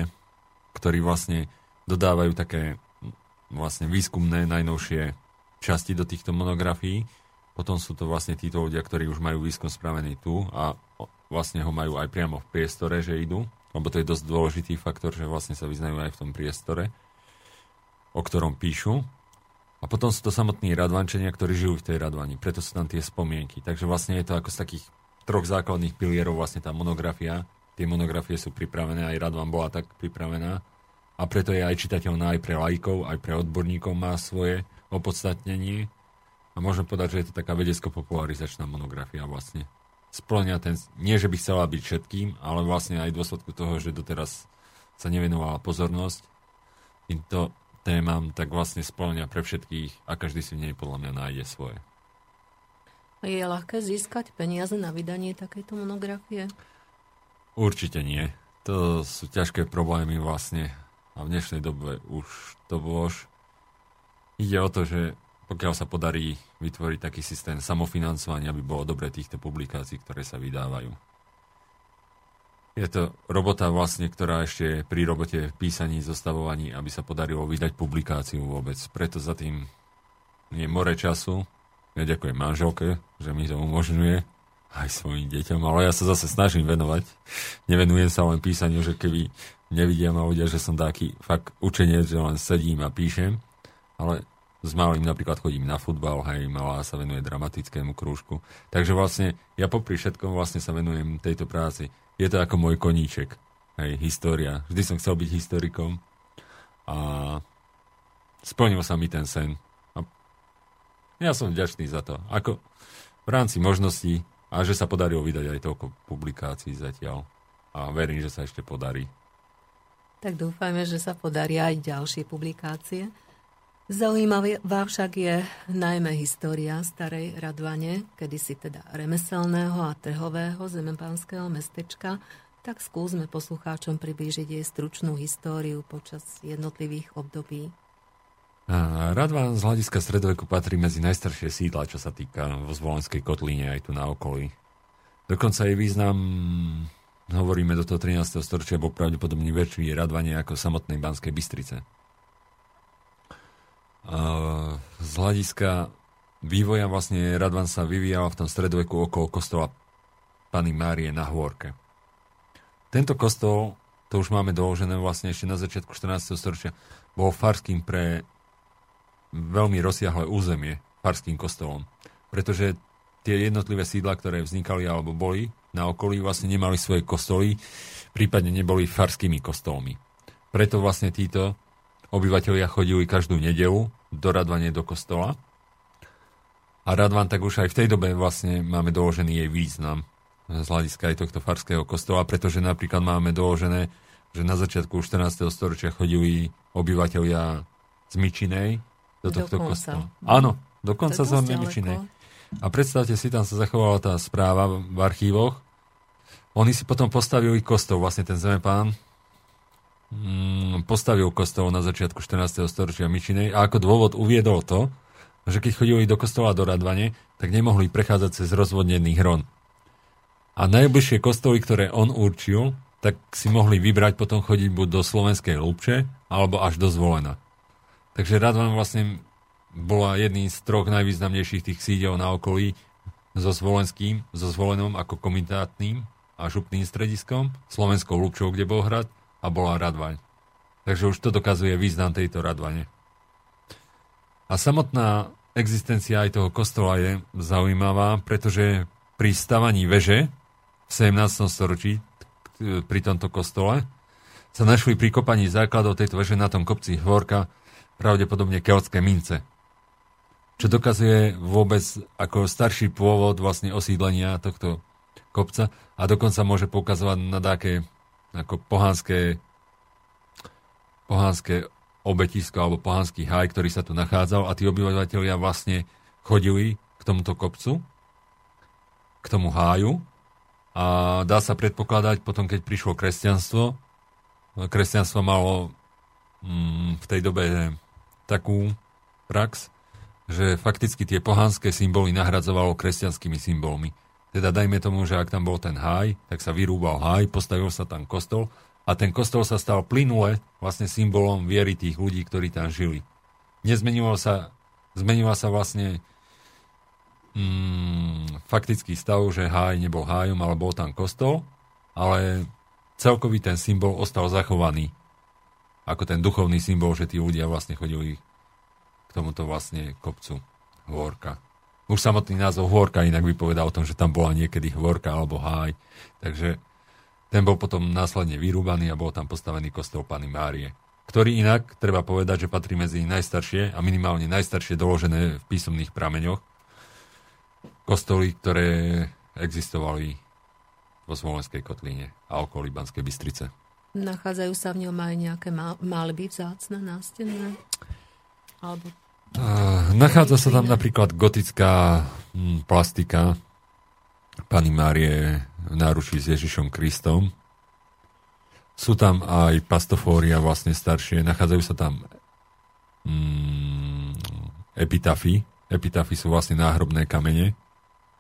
ktorí vlastne dodávajú také vlastne výskumné najnovšie časti do týchto monografií. Potom sú to vlastne títo ľudia, ktorí už majú výskum spravený tu a vlastne ho majú aj priamo v priestore, že idú, lebo to je dosť dôležitý faktor, že vlastne sa vyznajú aj v tom priestore, o ktorom píšu. A potom sú to samotní radvančania, ktorí žijú v tej radvani. Preto sú tam tie spomienky. Takže vlastne je to ako z takých troch základných pilierov vlastne tá monografia. Tie monografie sú pripravené, aj Radvan bola tak pripravená. A preto je aj čitateľná aj pre lajkov, aj pre odborníkov má svoje opodstatnenie. A môžem povedať, že je to taká vedecko-popularizačná monografia vlastne. Splňa ten, nie že by chcela byť všetkým, ale vlastne aj v dôsledku toho, že doteraz sa nevenovala pozornosť týmto témam, tak vlastne splňa pre všetkých a každý si v nej podľa mňa nájde svoje. Je ľahké získať peniaze na vydanie takejto monografie? Určite nie. To sú ťažké problémy vlastne a v dnešnej dobe už to už ide o to, že pokiaľ sa podarí vytvoriť taký systém samofinancovania, aby bolo dobre týchto publikácií, ktoré sa vydávajú. Je to robota vlastne, ktorá ešte pri robote písaní, zostavovaní, aby sa podarilo vydať publikáciu vôbec. Preto za tým je more času. Ja ďakujem manželke, že mi to umožňuje aj svojim deťom, ale ja sa zase snažím venovať. Nevenujem sa len písaniu, že keby nevidia ma ľudia, že som taký fakt učenec, že len sedím a píšem, ale s malým napríklad chodím na futbal, hej, malá sa venuje dramatickému krúžku. Takže vlastne ja popri všetkom vlastne sa venujem tejto práci je to ako môj koníček. Hej, história. Vždy som chcel byť historikom a splnil sa mi ten sen. A ja som vďačný za to. Ako v rámci možností a že sa podarilo vydať aj toľko publikácií zatiaľ. A verím, že sa ešte podarí. Tak dúfajme, že sa podarí aj ďalšie publikácie. Zaujímavá však je najmä história starej Radvane, kedysi teda remeselného a trhového zemepánskeho mestečka, tak skúsme poslucháčom priblížiť jej stručnú históriu počas jednotlivých období. Radvan z hľadiska stredoveku patrí medzi najstaršie sídla, čo sa týka vo Zvolenskej kotlíne aj tu na okolí. Dokonca jej význam, hovoríme do toho 13. storočia, bol pravdepodobne väčší Radvane ako samotnej Banskej Bystrice z hľadiska vývoja vlastne Radvan sa vyvíjal v tom stredoveku okolo kostola Pany Márie na Hôrke. Tento kostol, to už máme doložené vlastne ešte na začiatku 14. storočia, bol farským pre veľmi rozsiahle územie, farským kostolom. Pretože tie jednotlivé sídla, ktoré vznikali alebo boli na okolí, vlastne nemali svoje kostoly, prípadne neboli farskými kostolmi. Preto vlastne títo obyvateľia chodili každú nedelu do Radvane do kostola. A Radvan tak už aj v tej dobe vlastne máme doložený jej význam z hľadiska aj tohto farského kostola, pretože napríklad máme doložené, že na začiatku 14. storočia chodili obyvateľia z Myčinej do tohto dokonca. kostola. Áno, dokonca z Myčinej. A predstavte si, tam sa zachovala tá správa v archívoch. Oni si potom postavili kostol, vlastne ten zemepán postavil kostol na začiatku 14. storočia Mičinej a ako dôvod uviedol to, že keď chodili do kostola do Radvane, tak nemohli prechádzať cez rozvodnený hron. A najbližšie kostoly, ktoré on určil, tak si mohli vybrať potom chodiť buď do Slovenskej Lúbče, alebo až do Zvolena. Takže Radvan vlastne bola jedným z troch najvýznamnejších tých sídel na okolí so Zvolenským, so Zvolenom ako komitátnym a župným strediskom, Slovenskou Lúbčou, kde bol hrad a bola Radvaň. Takže už to dokazuje význam tejto Radvane. A samotná existencia aj toho kostola je zaujímavá, pretože pri stavaní veže v 17. storočí pri tomto kostole sa našli pri kopaní základov tejto veže na tom kopci Hvorka pravdepodobne keľtské mince čo dokazuje vôbec ako starší pôvod vlastne osídlenia tohto kopca a dokonca môže poukazovať na také ako pohánske pohánske obetisko alebo pohanský haj, ktorý sa tu nachádzal a tí obyvateľia vlastne chodili k tomuto kopcu, k tomu háju a dá sa predpokladať potom, keď prišlo kresťanstvo, kresťanstvo malo mm, v tej dobe takú prax, že fakticky tie pohanské symboly nahradzovalo kresťanskými symbolmi. Teda dajme tomu, že ak tam bol ten háj, tak sa vyrúbal háj, postavil sa tam kostol a ten kostol sa stal plynule vlastne symbolom viery tých ľudí, ktorí tam žili. Nezmenilo sa, zmenila sa vlastne mm, faktický stav, že háj nebol hájom, ale bol tam kostol, ale celkový ten symbol ostal zachovaný ako ten duchovný symbol, že tí ľudia vlastne chodili tomuto vlastne kopcu Hôrka. Už samotný názov Hôrka inak vypovedá o tom, že tam bola niekedy Hôrka alebo Háj. Takže ten bol potom následne vyrúbaný a bol tam postavený kostol Pany Márie. Ktorý inak, treba povedať, že patrí medzi najstaršie a minimálne najstaršie doložené v písomných prameňoch kostoly, ktoré existovali vo Smolenskej kotlíne a okolí Banskej Bystrice. Nachádzajú sa v ňom aj nejaké malby vzácne nástenné? Alebo nachádza sa tam napríklad gotická hm, plastika Pani Márie v náručí s Ježišom Kristom. Sú tam aj pastofória vlastne staršie. Nachádzajú sa tam mm, epitafy. Epitafy sú vlastne náhrobné kamene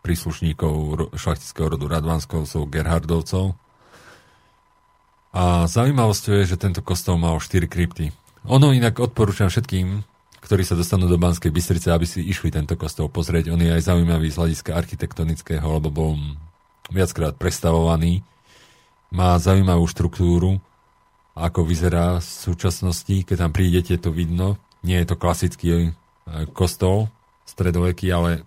príslušníkov šlachtického rodu Radvanskov, Gerhardovcov. A zaujímavosťou je, že tento kostol mal 4 krypty. Ono inak odporúčam všetkým, ktorí sa dostanú do Banskej Bystrice, aby si išli tento kostol pozrieť. On je aj zaujímavý z hľadiska architektonického, lebo bol viackrát prestavovaný. Má zaujímavú štruktúru, ako vyzerá v súčasnosti. Keď tam prídete, to vidno. Nie je to klasický e, kostol stredoveký, ale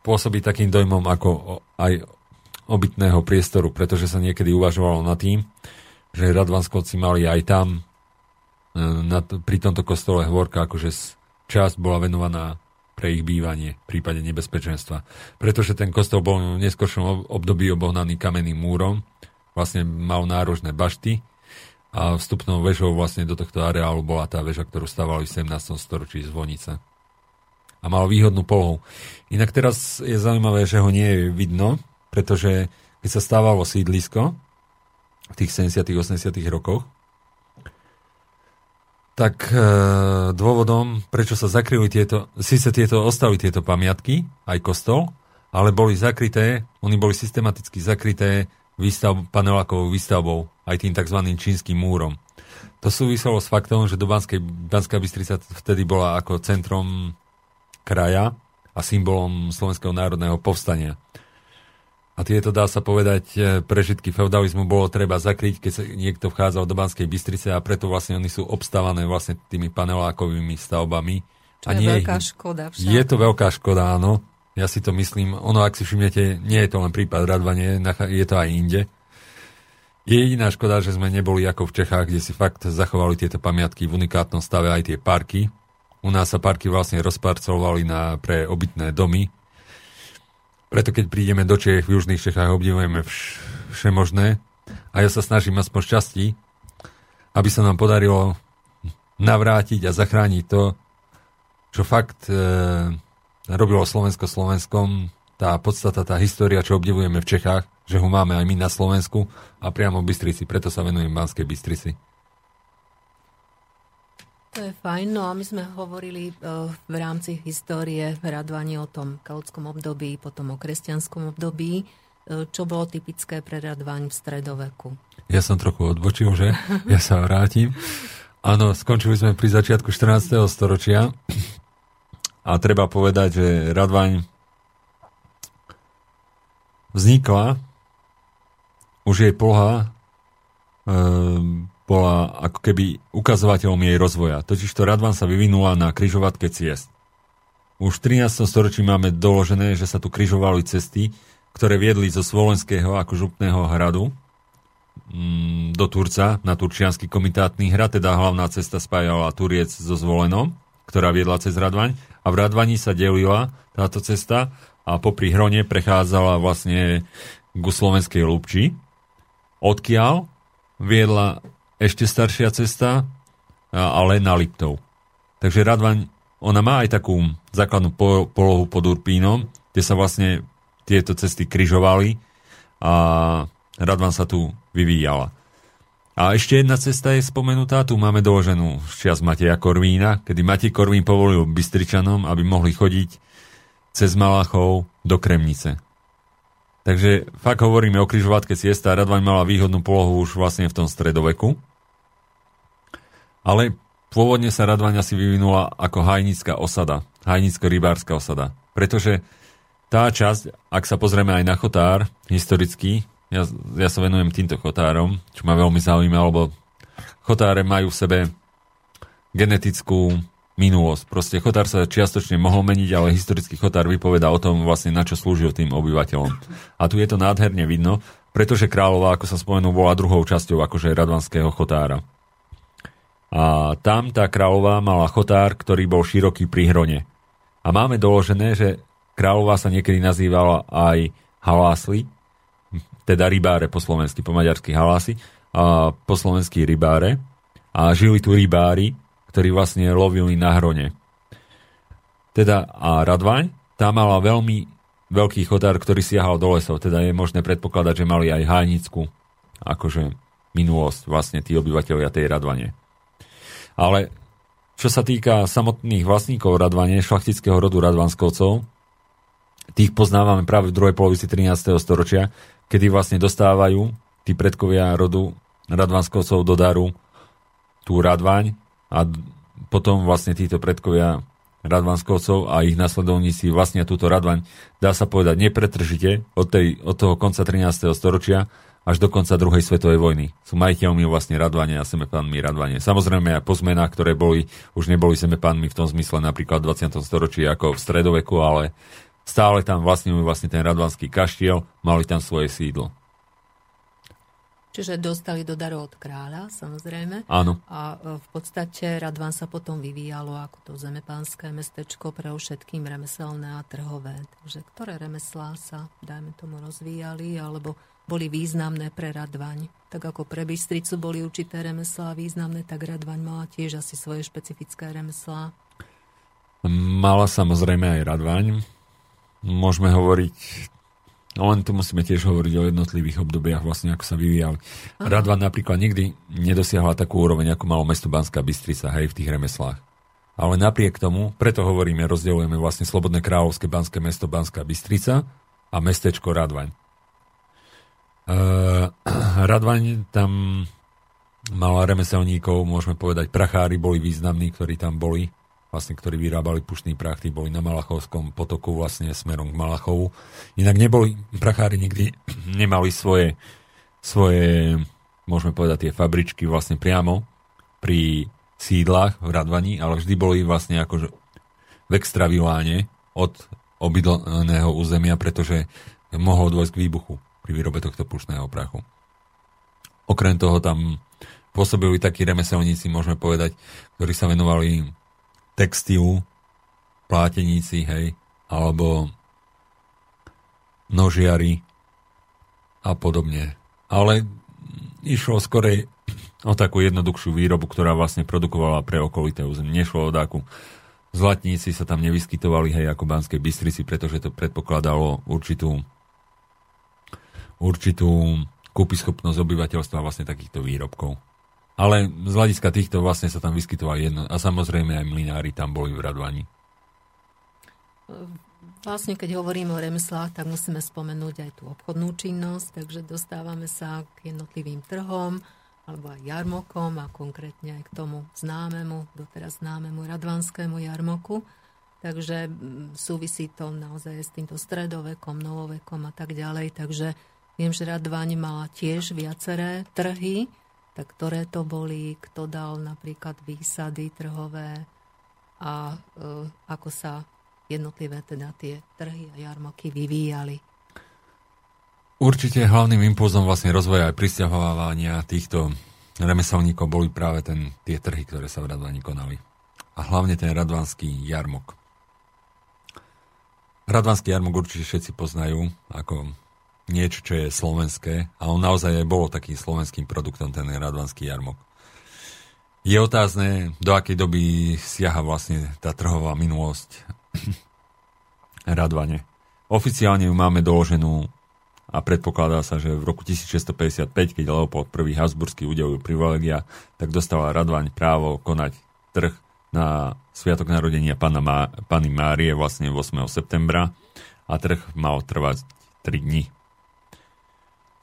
pôsobí takým dojmom ako aj obytného priestoru, pretože sa niekedy uvažovalo nad tým, že Radvanskovci mali aj tam e, pri tomto kostole Hvorka akože časť bola venovaná pre ich bývanie v prípade nebezpečenstva. Pretože ten kostol bol v neskôršom období obohnaný kamenným múrom, vlastne mal nárožné bašty a vstupnou vežou vlastne do tohto areálu bola tá väža, ktorú stavali v 17. storočí zvonice. A mal výhodnú polohu. Inak teraz je zaujímavé, že ho nie je vidno, pretože keď sa stávalo sídlisko v tých 70. 80. rokoch, tak e, dôvodom, prečo sa zakryli tieto, síce tieto ostali tieto pamiatky, aj kostol, ale boli zakryté, oni boli systematicky zakryté výstav, panelákovou výstavbou, aj tým tzv. čínskym múrom. To súviselo s faktom, že do Banskej, Banská Bystrica vtedy bola ako centrom kraja a symbolom Slovenského národného povstania. A tieto, dá sa povedať, e, prežitky feudalizmu bolo treba zakryť, keď sa niekto vchádzal do Banskej Bystrice a preto vlastne oni sú obstávané vlastne tými panelákovými stavbami. Čo a je nie, veľká škoda však. Je to veľká škoda, áno. Ja si to myslím. Ono, ak si všimnete, nie je to len prípad Radvanie, je to aj inde. Je jediná škoda, že sme neboli ako v Čechách, kde si fakt zachovali tieto pamiatky v unikátnom stave aj tie parky. U nás sa parky vlastne rozparcovali na, pre obytné domy, preto keď prídeme do Čech, v južných Čechách obdivujeme vš- všemožné. A ja sa snažím aspoň šťastí, aby sa nám podarilo navrátiť a zachrániť to, čo fakt e, robilo Slovensko Slovenskom. Tá podstata, tá história, čo obdivujeme v Čechách, že ho máme aj my na Slovensku a priamo v Bystrici, preto sa venujem Banskej Bystrici. To je fajn, no a my sme hovorili uh, v rámci histórie radvanie o tom kautskom období, potom o kresťanskom období. Uh, čo bolo typické pre radvaň v stredoveku? Ja som trochu odbočil, že? Ja sa vrátim. Áno, skončili sme pri začiatku 14. storočia a treba povedať, že radvaň vznikla, už jej ploha um, bola ako keby ukazovateľom jej rozvoja. Totiž to Radvan sa vyvinula na kryžovatke ciest. Už v 13. storočí máme doložené, že sa tu kryžovali cesty, ktoré viedli zo Svolenského ako župného hradu mm, do Turca na Turčiansky komitátny hrad, teda hlavná cesta spájala Turiec so Zvolenom, ktorá viedla cez Radvaň a v Radvani sa delila táto cesta a popri Hrone prechádzala vlastne ku slovenskej Lúbči, odkiaľ viedla ešte staršia cesta, ale na Liptov. Takže Radvaň, ona má aj takú základnú polohu pod Urpínom, kde sa vlastne tieto cesty kryžovali a Radvan sa tu vyvíjala. A ešte jedna cesta je spomenutá, tu máme doloženú čas Mateja Korvína, kedy Matej Korvín povolil Bystričanom, aby mohli chodiť cez Malachov do Kremnice. Takže fakt hovoríme o križovatke ciesta. Radvaň mala výhodnú polohu už vlastne v tom stredoveku. Ale pôvodne sa Radvaň asi vyvinula ako hajnická osada. Hajnicko-rybárska osada. Pretože tá časť, ak sa pozrieme aj na chotár, historicky, ja, ja sa venujem týmto chotárom, čo ma veľmi zaujíma, lebo chotáre majú v sebe genetickú minulosť. Proste chotár sa čiastočne mohol meniť, ale historický chotár vypoveda o tom vlastne, na čo slúžil tým obyvateľom. A tu je to nádherne vidno, pretože kráľová, ako sa spomenul, bola druhou časťou akože radvanského chotára. A tam tá kráľová mala chotár, ktorý bol široký pri hrone. A máme doložené, že kráľová sa niekedy nazývala aj halásli, teda rybáre po slovensky, po maďarsky halásy, a po slovensky rybáre. A žili tu rybári, ktorí vlastne lovili na hrone. Teda a Radvaň, tá mala veľmi veľký chotár, ktorý siahal do lesov, teda je možné predpokladať, že mali aj hájnickú akože minulosť vlastne tí obyvateľia tej Radvane. Ale čo sa týka samotných vlastníkov Radvane, šlachtického rodu Radvanskovcov, tých poznávame práve v druhej polovici 13. storočia, kedy vlastne dostávajú tí predkovia rodu Radvanskovcov do daru tú Radvaň a potom vlastne títo predkovia Radvanskovcov a ich nasledovníci vlastnia túto Radvaň, dá sa povedať, nepretržite od, tej, od toho konca 13. storočia až do konca druhej svetovej vojny. Sú majiteľmi vlastne Radvane a semepánmi Radvane. Samozrejme aj po zmenách, ktoré boli, už neboli semepánmi v tom zmysle napríklad v 20. storočí ako v stredoveku, ale stále tam vlastňujú vlastne ten radvanský kaštiel, mali tam svoje sídlo. Čiže dostali do daru od kráľa, samozrejme. Áno. A e, v podstate Radvan sa potom vyvíjalo ako to zemepánske mestečko pre všetkým remeselné a trhové. Takže ktoré remeslá sa, dajme tomu, rozvíjali, alebo boli významné pre Radvaň. Tak ako pre Bystricu boli určité remeslá významné, tak Radvaň mala tiež asi svoje špecifické remeslá. Mala samozrejme aj Radvaň. Môžeme hovoriť No len tu musíme tiež hovoriť o jednotlivých obdobiach, vlastne ako sa vyvíjali. Radva napríklad nikdy nedosiahla takú úroveň, ako malo mesto Banská Bystrica, hej, v tých remeslách. Ale napriek tomu, preto hovoríme, rozdeľujeme vlastne Slobodné kráľovské banské mesto Banská Bystrica a mestečko Radvaň. Uh, Radvaň tam mala remeselníkov, môžeme povedať, prachári boli významní, ktorí tam boli vlastne, ktorí vyrábali pušný prach, tí boli na Malachovskom potoku vlastne smerom k Malachovu. Inak neboli, prachári nikdy nemali svoje, svoje, môžeme povedať, tie fabričky vlastne priamo pri sídlach v Radvani, ale vždy boli vlastne akože v extraviláne od obydleného územia, pretože mohol dôjsť k výbuchu pri výrobe tohto pušného prachu. Okrem toho tam pôsobili takí remeselníci, môžeme povedať, ktorí sa venovali textilu, pláteníci, hej, alebo nožiari a podobne. Ale išlo skorej o takú jednoduchšiu výrobu, ktorá vlastne produkovala pre okolité územie. Nešlo o takú zlatníci sa tam nevyskytovali, hej, ako Banskej Bystrici, pretože to predpokladalo určitú určitú kúpyschopnosť obyvateľstva vlastne takýchto výrobkov. Ale z hľadiska týchto vlastne sa tam vyskytovali jedno. A samozrejme aj mlinári tam boli v Radvani. Vlastne, keď hovoríme o remeslách, tak musíme spomenúť aj tú obchodnú činnosť, takže dostávame sa k jednotlivým trhom alebo aj jarmokom a konkrétne aj k tomu známemu, doteraz známemu radvanskému jarmoku. Takže súvisí to naozaj s týmto stredovekom, novovekom a tak ďalej. Takže viem, že Radvaň mala tiež viaceré trhy, tak ktoré to boli, kto dal napríklad výsady trhové a e, ako sa jednotlivé teda tie trhy a jarmoky vyvíjali. Určite hlavným impulzom vlastne rozvoja aj prisťahovávania týchto remeselníkov boli práve ten, tie trhy, ktoré sa v Radvani konali. A hlavne ten radvanský jarmok. Radvanský jarmok určite všetci poznajú ako niečo, čo je slovenské a on naozaj aj bol takým slovenským produktom, ten radvanský jarmok. Je otázne, do akej doby siaha vlastne tá trhová minulosť Radvane. Oficiálne ju máme doloženú a predpokladá sa, že v roku 1655, keď Leopold I Habsburský udelil privilegia, tak dostala Radvaň právo konať trh na Sviatok narodenia Pana Má- Pany Márie vlastne 8. septembra a trh mal trvať 3 dní.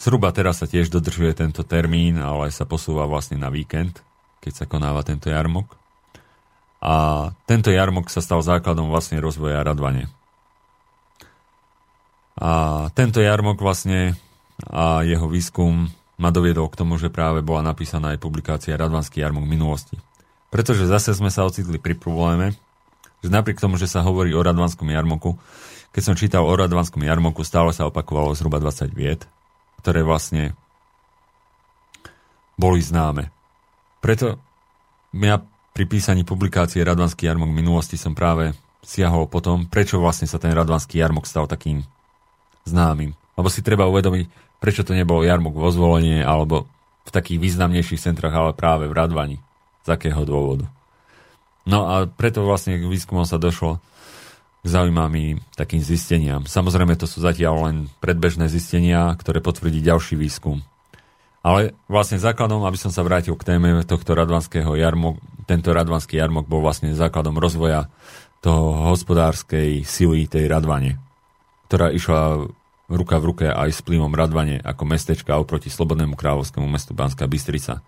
Zhruba teraz sa tiež dodržuje tento termín, ale sa posúva vlastne na víkend, keď sa konáva tento jarmok. A tento jarmok sa stal základom vlastne rozvoja Radvane. A tento jarmok vlastne a jeho výskum ma doviedol k tomu, že práve bola napísaná aj publikácia Radvanský jarmok minulosti. Pretože zase sme sa ocitli pri probléme, že napriek tomu, že sa hovorí o Radvanskom jarmoku, keď som čítal o Radvanskom jarmoku, stále sa opakovalo zhruba 20 viet, ktoré vlastne boli známe. Preto ja pri písaní publikácie Radvanský jarmok minulosti som práve siahol potom, prečo vlastne sa ten Radvanský jarmok stal takým známym. Lebo si treba uvedomiť, prečo to nebol jarmok vo zvolenie alebo v takých významnejších centrách, ale práve v Radvani. Z akého dôvodu. No a preto vlastne k výskumom sa došlo k zaujímavým takým zisteniam. Samozrejme, to sú zatiaľ len predbežné zistenia, ktoré potvrdí ďalší výskum. Ale vlastne základom, aby som sa vrátil k téme tohto radvanského jarmok, tento radvanský jarmok bol vlastne základom rozvoja toho hospodárskej sily tej Radvane, ktorá išla ruka v ruke aj s plýmom Radvane ako mestečka oproti Slobodnému kráľovskému mestu Banská Bystrica.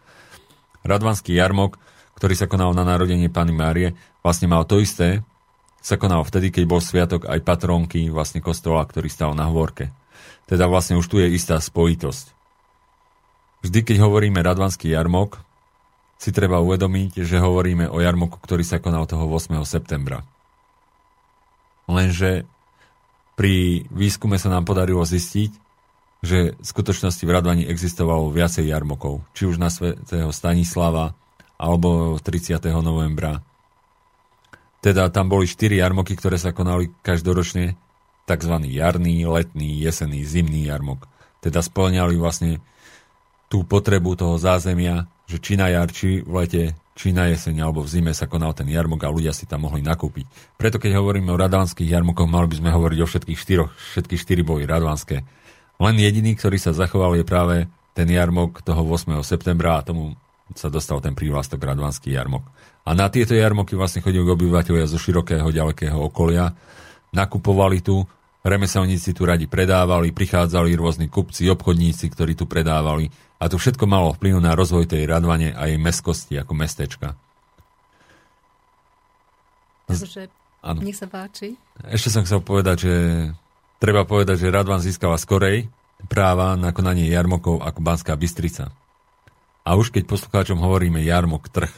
Radvanský jarmok, ktorý sa konal na narodenie Pany Márie, vlastne mal to isté, sa konal vtedy, keď bol sviatok aj patrónky vlastne kostola, ktorý stal na hôrke. Teda vlastne už tu je istá spojitosť. Vždy, keď hovoríme Radvanský jarmok, si treba uvedomiť, že hovoríme o jarmoku, ktorý sa konal toho 8. septembra. Lenže pri výskume sa nám podarilo zistiť, že v skutočnosti v Radvani existovalo viacej jarmokov, či už na svetého Stanislava, alebo 30. novembra, teda tam boli štyri jarmoky, ktoré sa konali každoročne, tzv. jarný, letný, jesenný, zimný jarmok. Teda splňali vlastne tú potrebu toho zázemia, že či na jar, či v lete, či na jeseň alebo v zime sa konal ten jarmok a ľudia si tam mohli nakúpiť. Preto keď hovoríme o radvanských jarmokoch, mali by sme hovoriť o všetkých štyroch. Všetky štyri boli radvanské. Len jediný, ktorý sa zachoval, je práve ten jarmok toho 8. septembra a tomu sa dostal ten prívlastok radvanský jarmok. A na tieto jarmoky vlastne chodili obyvateľia zo širokého, ďalekého okolia, nakupovali tu, remeselníci tu radi predávali, prichádzali rôzni kupci, obchodníci, ktorí tu predávali a to všetko malo vplyv na rozvoj tej Radvane a jej meskosti ako mestečka. Takže, ano. nech sa páči. Ešte som chcel povedať, že treba povedať, že Radvan získala skorej práva na konanie jarmokov ako Banská Bystrica. A už keď poslucháčom hovoríme jarmok trh,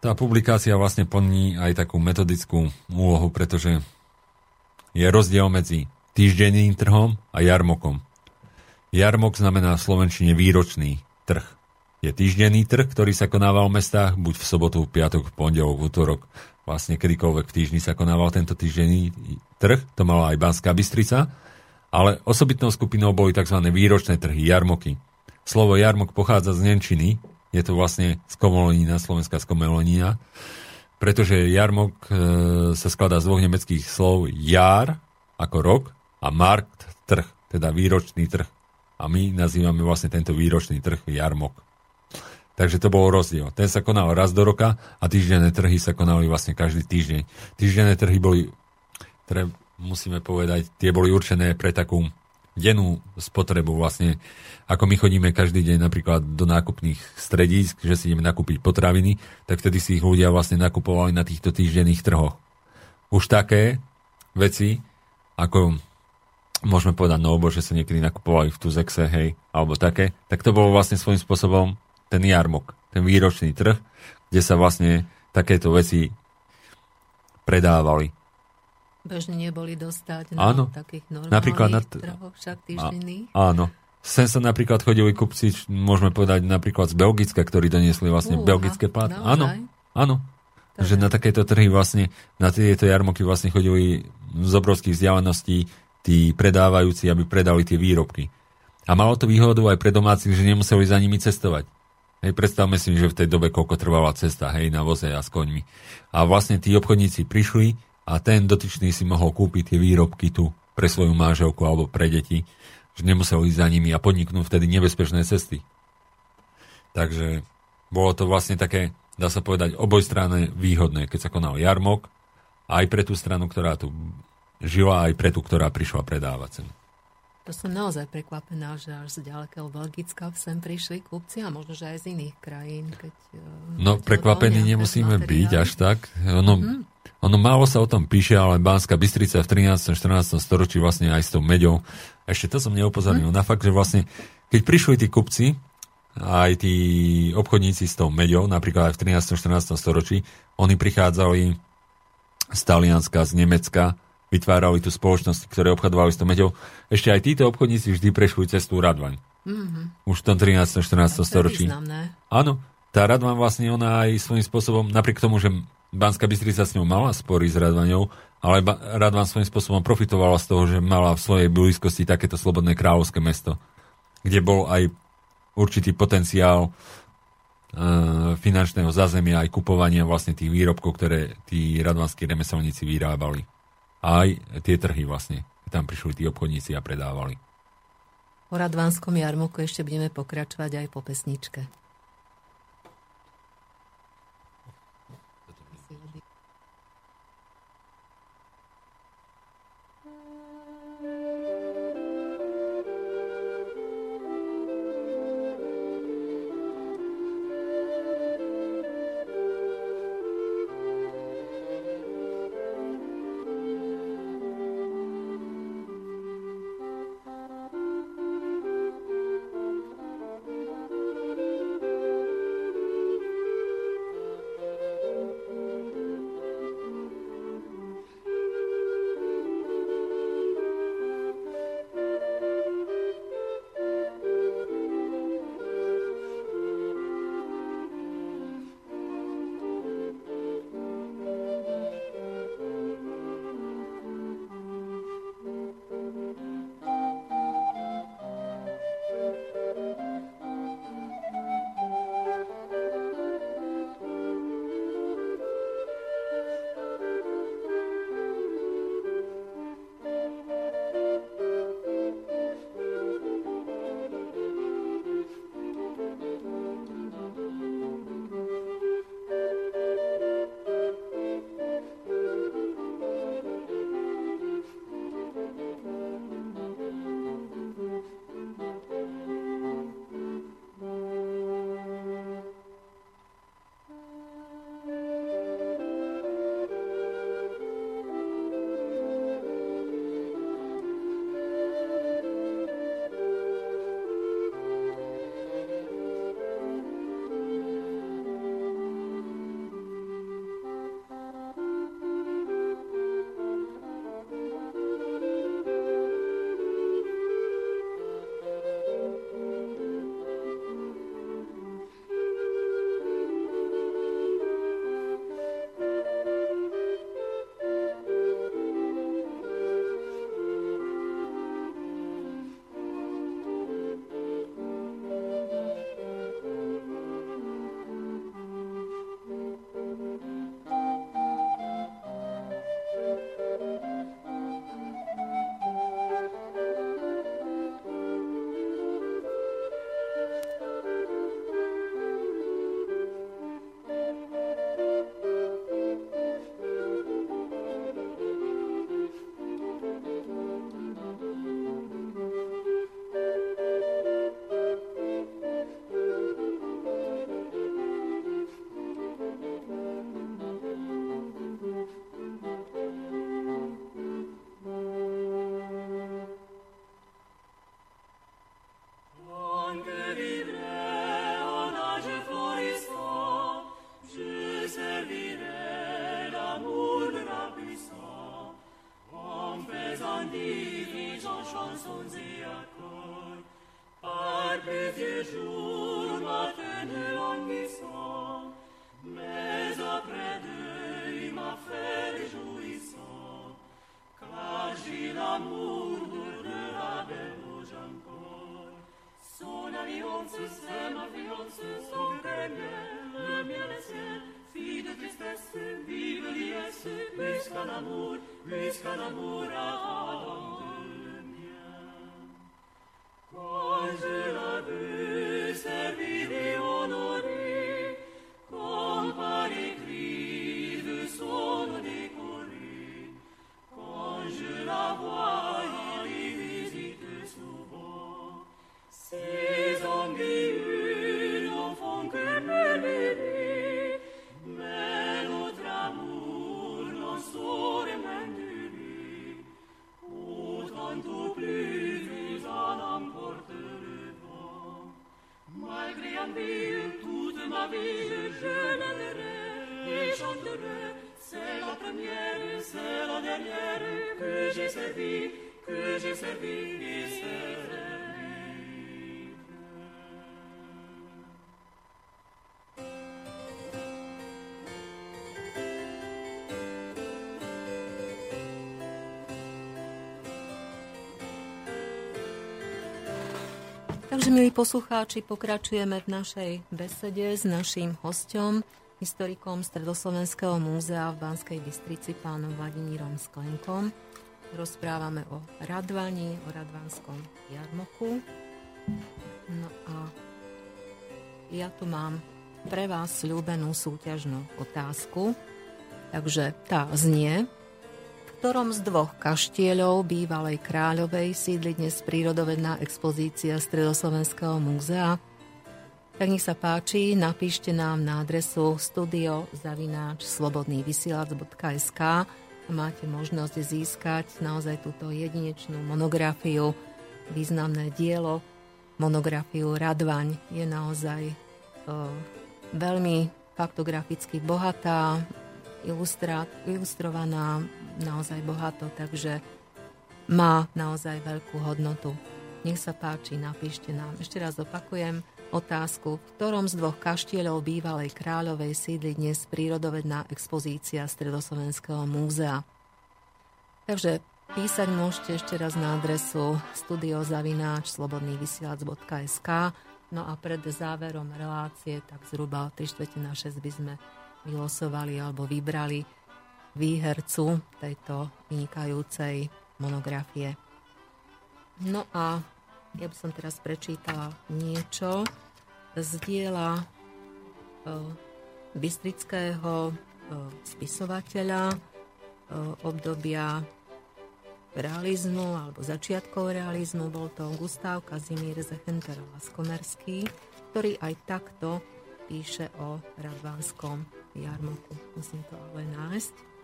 tá publikácia vlastne plní aj takú metodickú úlohu, pretože je rozdiel medzi týždenným trhom a jarmokom. Jarmok znamená v Slovenčine výročný trh. Je týždenný trh, ktorý sa konával v mestách buď v sobotu, v piatok, v pondelok, v útorok, vlastne kedykoľvek v týždni sa konával tento týždenný trh, to mala aj Banská Bystrica, ale osobitnou skupinou boli tzv. výročné trhy, jarmoky. Slovo jarmok pochádza z Nemčiny, je to vlastne z Komolonína, slovenská z pretože jarmok e, sa skladá z dvoch nemeckých slov jar ako rok a markt trh, teda výročný trh. A my nazývame vlastne tento výročný trh jarmok. Takže to bol rozdiel. Ten sa konal raz do roka a týždenné trhy sa konali vlastne každý týždeň. Týždenné trhy boli, ktoré musíme povedať, tie boli určené pre takú dennú spotrebu vlastne, ako my chodíme každý deň napríklad do nákupných stredísk, že si ideme nakúpiť potraviny, tak vtedy si ich ľudia vlastne nakupovali na týchto týždenných trhoch. Už také veci, ako môžeme povedať, no že sa niekedy nakupovali v Tuzexe, hej, alebo také, tak to bolo vlastne svojím spôsobom ten jarmok, ten výročný trh, kde sa vlastne takéto veci predávali. Bežne neboli dostať na áno. takých normálnych napríklad na t- trhoch, však týždenných. Áno. Sem sa napríklad chodili kupci, môžeme povedať napríklad z Belgicka, ktorí doniesli vlastne Uha, belgické pát. Áno, áno. Takže na takéto trhy vlastne, na tieto jarmoky vlastne chodili z obrovských vzdialeností tí predávajúci, aby predali tie výrobky. A malo to výhodu aj pre domácich, že nemuseli za nimi cestovať. Hej, predstavme si, že v tej dobe koľko trvala cesta, hej, na voze a s koňmi. A vlastne tí obchodníci prišli a ten dotyčný si mohol kúpiť tie výrobky tu pre svoju máželku alebo pre deti, že nemusel ísť za nimi a podniknúť vtedy nebezpečné cesty. Takže bolo to vlastne také, dá sa povedať, obojstranné výhodné, keď sa konal jarmok, aj pre tú stranu, ktorá tu žila, aj pre tú, ktorá prišla predávať cenu. To som naozaj prekvapená, že až z ďalekého Belgicka sem prišli kupci a možno, že aj z iných krajín. Keď, e, no, prekvapení nemusíme byť až tak. Ono, mm. Ono málo sa o tom píše, ale Bánska Bystrica v 13. 14. storočí vlastne aj s tou meďou. Ešte to som neupozornil mm. na fakt, že vlastne keď prišli tí kupci, aj tí obchodníci s tou meďou, napríklad aj v 13. 14. storočí, oni prichádzali z Talianska, z Nemecka, vytvárali tu spoločnosti, ktoré obchodovali s meďou. Ešte aj títo obchodníci vždy prešli cestu Radvaň. Mm-hmm. Už v tom 13. 14. storočí. Áno, tá Radvaň vlastne ona aj svojím spôsobom, napriek tomu, že Banská Bystrica s ňou mala spory s Radvaňou, ale Radvan svojím spôsobom profitovala z toho, že mala v svojej blízkosti takéto slobodné kráľovské mesto, kde bol aj určitý potenciál e, finančného zázemia aj kupovania vlastne tých výrobkov, ktoré tí radvanskí remeselníci vyrábali aj tie trhy vlastne. Tam prišli tí obchodníci a predávali. O Radvánskom jarmoku ešte budeme pokračovať aj po pesničke. Takže, milí poslucháči, pokračujeme v našej besede s naším hostom, historikom Stredoslovenského múzea v Banskej Bystrici, pánom Vladimírom Sklenkom. Rozprávame o Radvani, o Radvanskom jarmoku. No a ja tu mám pre vás sľúbenú súťažnú otázku. Takže tá znie, ktorom z dvoch kaštieľov bývalej kráľovej sídli dnes prírodovedná expozícia Stredoslovenského múzea. Tak nech sa páči, napíšte nám na adresu studiozavináč.slobodnývysielac.sk a máte možnosť získať naozaj túto jedinečnú monografiu, významné dielo. Monografiu Radvaň je naozaj o, veľmi faktograficky bohatá, ilustrovaná naozaj bohato, takže má naozaj veľkú hodnotu. Nech sa páči, napíšte nám. Ešte raz opakujem otázku, v ktorom z dvoch kaštieľov bývalej kráľovej sídli dnes prírodovedná expozícia Stredoslovenského múzea. Takže písať môžete ešte raz na adresu studiozavináč slobodnývysielac.sk No a pred záverom relácie, tak zhruba o 3 na 6 by sme vylosovali alebo vybrali výhercu tejto vynikajúcej monografie. No a ja by som teraz prečítala niečo z diela e, bystrického e, spisovateľa e, obdobia realizmu alebo začiatkov realizmu. Bol to Gustav Kazimír Zechenter Laskomerský, ktorý aj takto píše o radvánskom jarmoku. Musím to ale nájsť.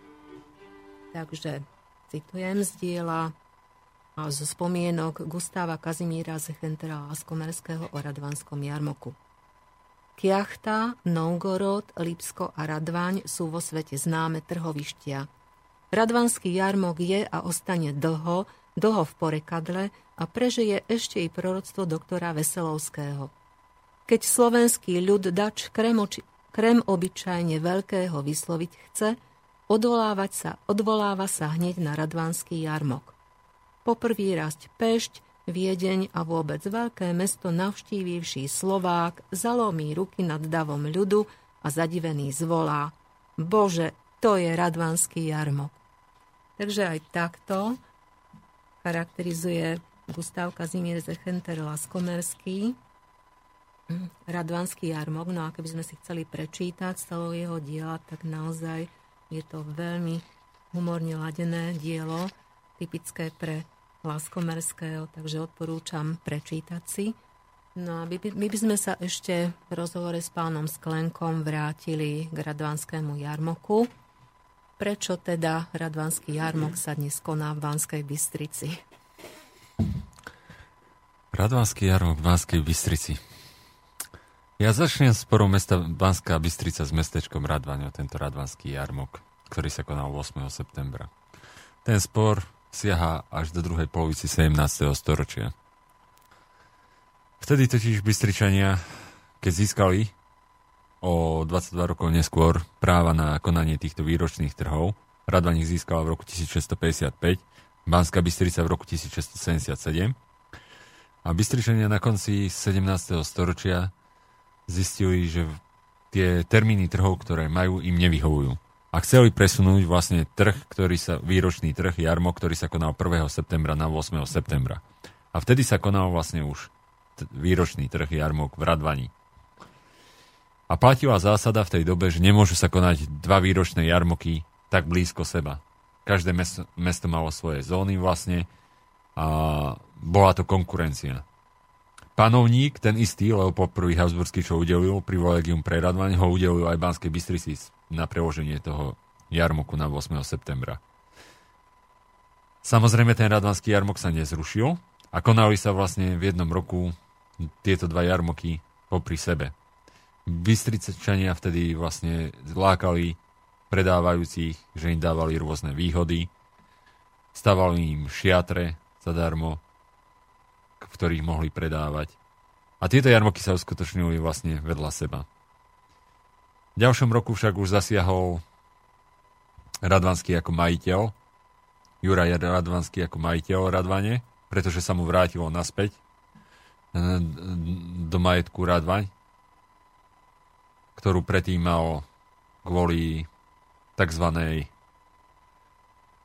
Takže citujem z diela a zo spomienok Gustáva Kazimíra Zechentera Laskomerského o Radvanskom jarmoku. Kiachta, Novgorod, Lipsko a Radvaň sú vo svete známe trhovištia. Radvanský jarmok je a ostane dlho, dlho v porekadle a prežije ešte i proroctvo doktora Veselovského. Keď slovenský ľud dač krem, oči, krem obyčajne veľkého vysloviť chce, Odvolávať sa, odvoláva sa hneď na Radvanský jarmok. Poprvý raz Pešť, Viedeň a vôbec veľké mesto navštívivší Slovák zalomí ruky nad davom ľudu a zadivený zvolá Bože, to je Radvanský jarmok. Takže aj takto charakterizuje Gustav Kazimír Zechenter Laskomerský Radvanský jarmok. No a keby sme si chceli prečítať celého jeho diela, tak naozaj je to veľmi humorne ladené dielo, typické pre Laskomerského, takže odporúčam prečítať si. No a my, my by sme sa ešte v rozhovore s pánom Sklenkom vrátili k Radvanskému jarmoku. Prečo teda Radvanský jarmok sa dnes koná v Banskej Bystrici? Radvanský jarmok v Banskej Bystrici. Ja začnem z prvého mesta Banská Bystrica s mestečkom Radvaň, tento Radvanský jarmok, ktorý sa konal 8. septembra. Ten spor siaha až do druhej polovici 17. storočia. Vtedy totiž Bystričania, keď získali o 22 rokov neskôr práva na konanie týchto výročných trhov, Radvan ich získala v roku 1655, Banská Bystrica v roku 1677 a Bystričania na konci 17. storočia zistili, že tie termíny trhov, ktoré majú, im nevyhovujú. A chceli presunúť vlastne trh, ktorý sa, výročný trh, jarmo, ktorý sa konal 1. septembra na 8. septembra. A vtedy sa konal vlastne už výročný trh jarmok v Radvani. A platila zásada v tej dobe, že nemôžu sa konať dva výročné jarmoky tak blízko seba. Každé mesto, mesto malo svoje zóny vlastne a bola to konkurencia. Panovník, ten istý, Leopold I. Habsburský, čo udelil privilegium pre Radvaň, ho udelil aj Banskej Bystrici na preloženie toho jarmoku na 8. septembra. Samozrejme, ten radvanský jarmok sa nezrušil a konali sa vlastne v jednom roku tieto dva jarmoky popri sebe. Bystricečania vtedy vlastne zlákali predávajúcich, že im dávali rôzne výhody, stavali im šiatre zadarmo, ktorých mohli predávať. A tieto jarmoky sa uskutočnili vlastne vedľa seba. V ďalšom roku však už zasiahol Radvanský ako majiteľ, Juraj Radvanský ako majiteľ Radvane, pretože sa mu vrátilo naspäť do majetku Radvaň, ktorú predtým mal kvôli tzv.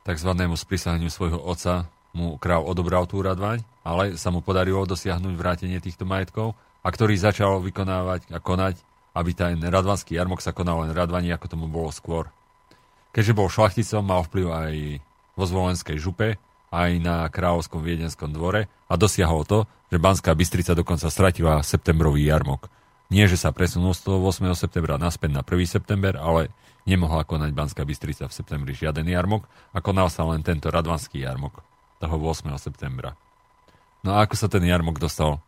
takzvanému sprísaheniu svojho otca mu král odobral tú Radvaň, ale sa mu podarilo dosiahnuť vrátenie týchto majetkov a ktorý začal vykonávať a konať, aby ten radvanský jarmok sa konal len Radvani, ako tomu bolo skôr. Keďže bol šlachticom, mal vplyv aj vo zvolenskej župe, aj na kráľovskom viedenskom dvore a dosiahol to, že Banská Bystrica dokonca stratila septembrový jarmok. Nie, že sa presunul z toho 8. septembra naspäť na 1. september, ale nemohla konať Banská Bystrica v septembri žiaden jarmok a konal sa len tento radvanský jarmok toho 8. septembra. No a ako sa ten jarmok dostal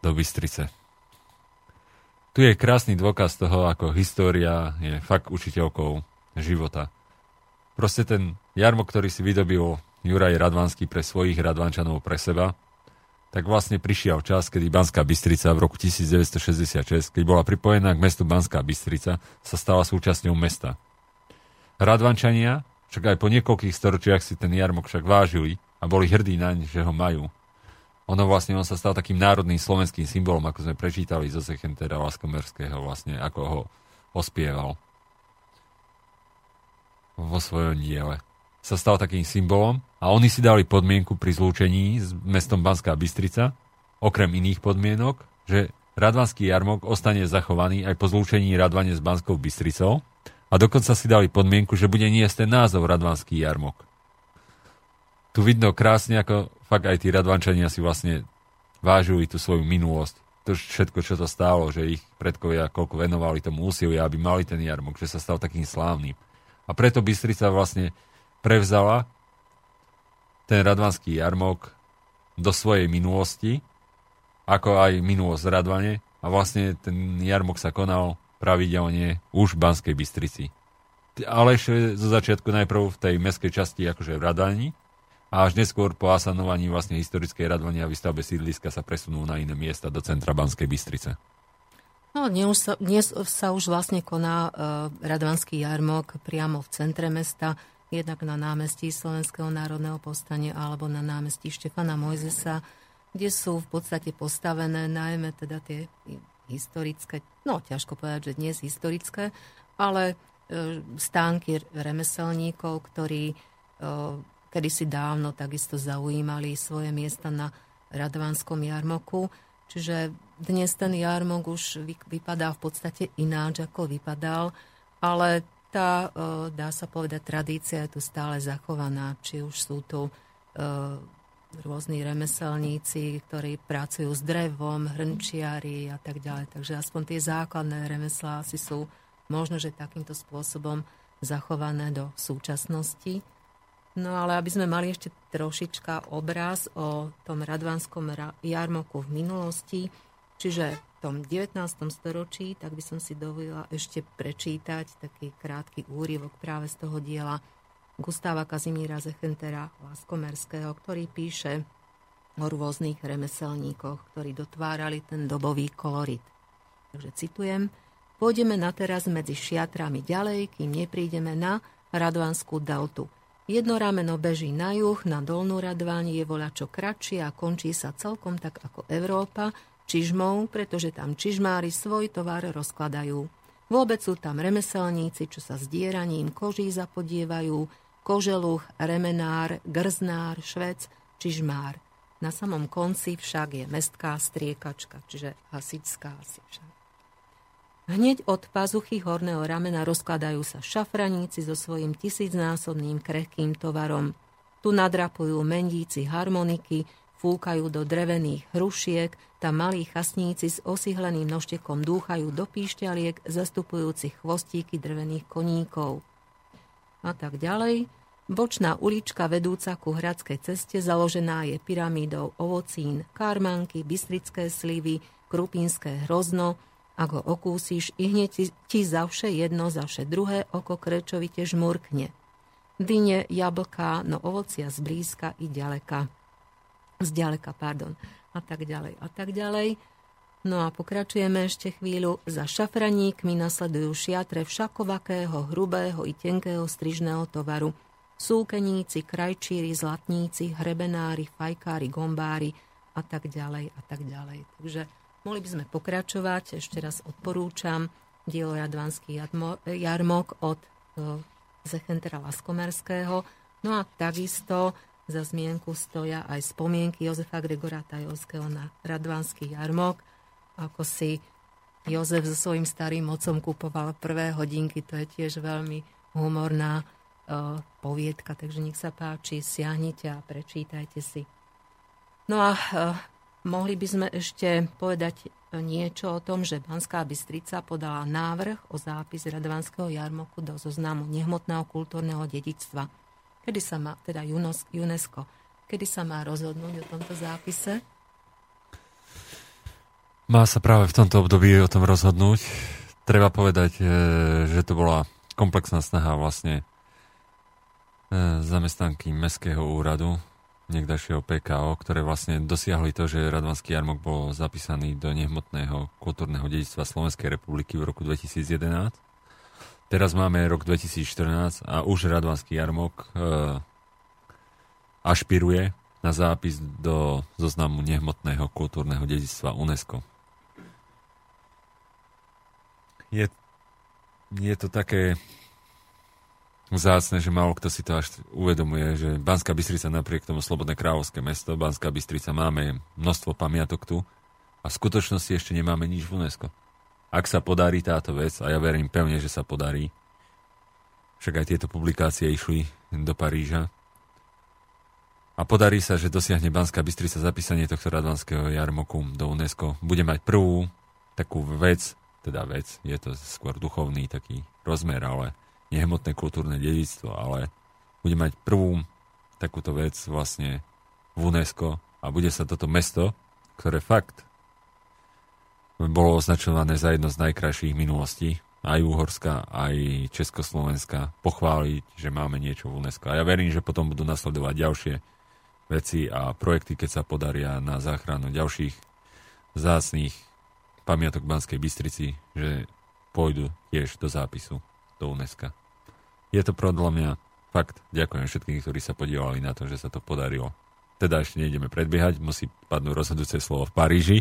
do Bystrice? Tu je krásny dôkaz toho, ako história je fakt učiteľkou života. Proste ten jarmok, ktorý si vydobil Juraj Radvanský pre svojich Radvančanov pre seba, tak vlastne prišiel čas, kedy Banská Bystrica v roku 1966, keď bola pripojená k mestu Banská Bystrica, sa stala súčasťou mesta. Radvančania však aj po niekoľkých storočiach si ten jarmok však vážili a boli hrdí naň, že ho majú. Ono vlastne, on sa stal takým národným slovenským symbolom, ako sme prečítali zo Sechentera Laskomerského vlastne, ako ho ospieval vo svojom diele sa stal takým symbolom a oni si dali podmienku pri zlúčení s mestom Banská Bystrica, okrem iných podmienok, že Radvanský jarmok ostane zachovaný aj po zlúčení Radvane s Banskou Bystricou a dokonca si dali podmienku, že bude niesť ten názov Radvanský jarmok. Tu vidno krásne, ako fakt aj tí Radvančania si vlastne vážili tú svoju minulosť. To všetko, čo to stálo, že ich predkovia koľko venovali tomu úsilia, aby mali ten jarmok, že sa stal takým slávnym. A preto Bystrica vlastne prevzala ten radvanský jarmok do svojej minulosti, ako aj minulosť Radvane a vlastne ten jarmok sa konal pravidelne už v Banskej Bystrici. Ale ešte zo začiatku najprv v tej meskej časti akože v Radvani a až neskôr po asanovaní vlastne historickej Radvani a výstavbe sídliska sa presunú na iné miesta do centra Banskej Bystrice. No, dnes sa, dnes sa už vlastne koná uh, Radvanský jarmok priamo v centre mesta jednak na námestí Slovenského národného povstania alebo na námestí Štefana Mojzesa, kde sú v podstate postavené najmä teda tie historické, no ťažko povedať, že dnes historické, ale e, stánky remeselníkov, ktorí e, kedysi dávno takisto zaujímali svoje miesta na Radvanskom jarmoku. Čiže dnes ten jarmok už vypadá v podstate ináč, ako vypadal, ale tá, e, dá sa povedať, tradícia je tu stále zachovaná. Či už sú tu rôzni remeselníci, ktorí pracujú s drevom, hrnčiari a tak ďalej. Takže aspoň tie základné remeslá asi sú možno, že takýmto spôsobom zachované do súčasnosti. No ale aby sme mali ešte trošička obraz o tom radvanskom jarmoku v minulosti, čiže tom 19. storočí, tak by som si dovolila ešte prečítať taký krátky úryvok práve z toho diela Gustáva Kazimíra Zechentera Laskomerského, ktorý píše o rôznych remeselníkoch, ktorí dotvárali ten dobový kolorit. Takže citujem, pôjdeme na teraz medzi šiatrami ďalej, kým neprídeme na Radvanskú deltu. Jedno rameno beží na juh, na dolnú Radváň je voľačo kratšie a končí sa celkom tak ako Európa, čižmou, pretože tam čižmári svoj tovar rozkladajú. Vôbec sú tam remeselníci, čo sa s dieraním koží zapodievajú, koželuch, remenár, grznár, švec, čižmár. Na samom konci však je mestská striekačka, čiže hasická asi však. Hneď od pazuchy horného ramena rozkladajú sa šafraníci so svojím tisícnásobným krehkým tovarom. Tu nadrapujú mendíci harmoniky, fúkajú do drevených hrušiek, tam malí chasníci s osihleným noštekom dúchajú do píšťaliek, zastupujúcich chvostíky drevených koníkov. A tak ďalej, Bočná ulička vedúca ku hradskej ceste založená je pyramídou ovocín, karmanky, bystrické slivy, krupínske hrozno. Ak ho okúsiš, i hneď ti, ti zavše jedno, zavše druhé oko krečovite žmurkne. Dyne, jablká, no ovocia zblízka i ďaleka. Zďaleka, pardon. A tak ďalej, a tak ďalej. No a pokračujeme ešte chvíľu. Za šafraníkmi nasledujú šiatre všakovakého, hrubého i tenkého strižného tovaru – súkeníci, krajčíri, zlatníci, hrebenári, fajkári, gombári a tak ďalej a tak ďalej. Takže mohli by sme pokračovať. Ešte raz odporúčam dielo Radvanský jarmok od Zechentera Laskomerského. No a takisto za zmienku stoja aj spomienky Jozefa Gregora Tajovského na Radvanský jarmok, ako si Jozef so svojím starým mocom kupoval prvé hodinky, to je tiež veľmi humorná E, poviedka, takže nech sa páči, siahnite a prečítajte si. No a e, mohli by sme ešte povedať niečo o tom, že Banská Bystrica podala návrh o zápis Radvanského jarmoku do zoznamu nehmotného kultúrneho dedictva. Kedy sa má, teda UNESCO, kedy sa má rozhodnúť o tomto zápise? Má sa práve v tomto období o tom rozhodnúť. Treba povedať, e, že to bola komplexná snaha vlastne E, zamestnanky Mestského úradu, niekdajšieho PKO, ktoré vlastne dosiahli to, že Radvanský jarmok bol zapísaný do nehmotného kultúrneho dedictva Slovenskej republiky v roku 2011. Teraz máme rok 2014 a už Radvanský jarmok e, ašpiruje na zápis do zoznamu nehmotného kultúrneho dedictva UNESCO. Je, je to také vzácne, že málo kto si to až uvedomuje, že Banská Bystrica napriek tomu slobodné kráľovské mesto, Banská Bystrica máme množstvo pamiatok tu a v skutočnosti ešte nemáme nič v UNESCO. Ak sa podarí táto vec, a ja verím pevne, že sa podarí, však aj tieto publikácie išli do Paríža, a podarí sa, že dosiahne Banská Bystrica zapísanie tohto radvanského jarmoku do UNESCO, bude mať prvú takú vec, teda vec, je to skôr duchovný taký rozmer, ale nehmotné kultúrne dedictvo, ale bude mať prvú takúto vec vlastne v UNESCO a bude sa toto mesto, ktoré fakt bolo označované za jedno z najkrajších minulostí, aj Úhorska, aj Československa, pochváliť, že máme niečo v UNESCO. A ja verím, že potom budú nasledovať ďalšie veci a projekty, keď sa podaria na záchranu ďalších zácných pamiatok Banskej Bystrici, že pôjdu tiež do zápisu do UNESCO je to podľa mňa fakt. Ďakujem všetkým, ktorí sa podielali na to, že sa to podarilo. Teda ešte nejdeme predbiehať, musí padnúť rozhodujúce slovo v Paríži,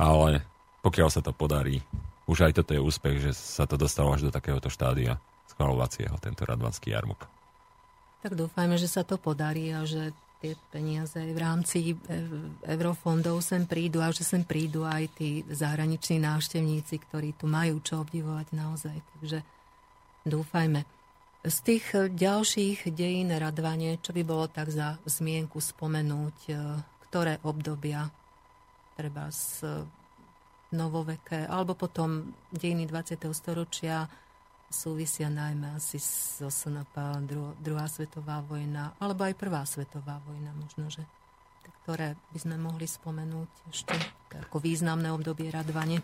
ale pokiaľ sa to podarí, už aj toto je úspech, že sa to dostalo až do takéhoto štádia schvalovacieho, tento radvanský jarmok. Tak dúfajme, že sa to podarí a že tie peniaze v rámci eurofondov sem prídu a že sem prídu aj tí zahraniční návštevníci, ktorí tu majú čo obdivovať naozaj. Takže dúfajme. Z tých eh, ďalších dejín Radvane, čo by bolo tak za zmienku spomenúť, eh, ktoré obdobia treba z novoveké, alebo potom dejiny 20. storočia súvisia najmä asi so SNP, dru, druhá svetová vojna, alebo aj prvá svetová vojna možno, že ktoré by sme mohli spomenúť ešte ako významné obdobie Radvane.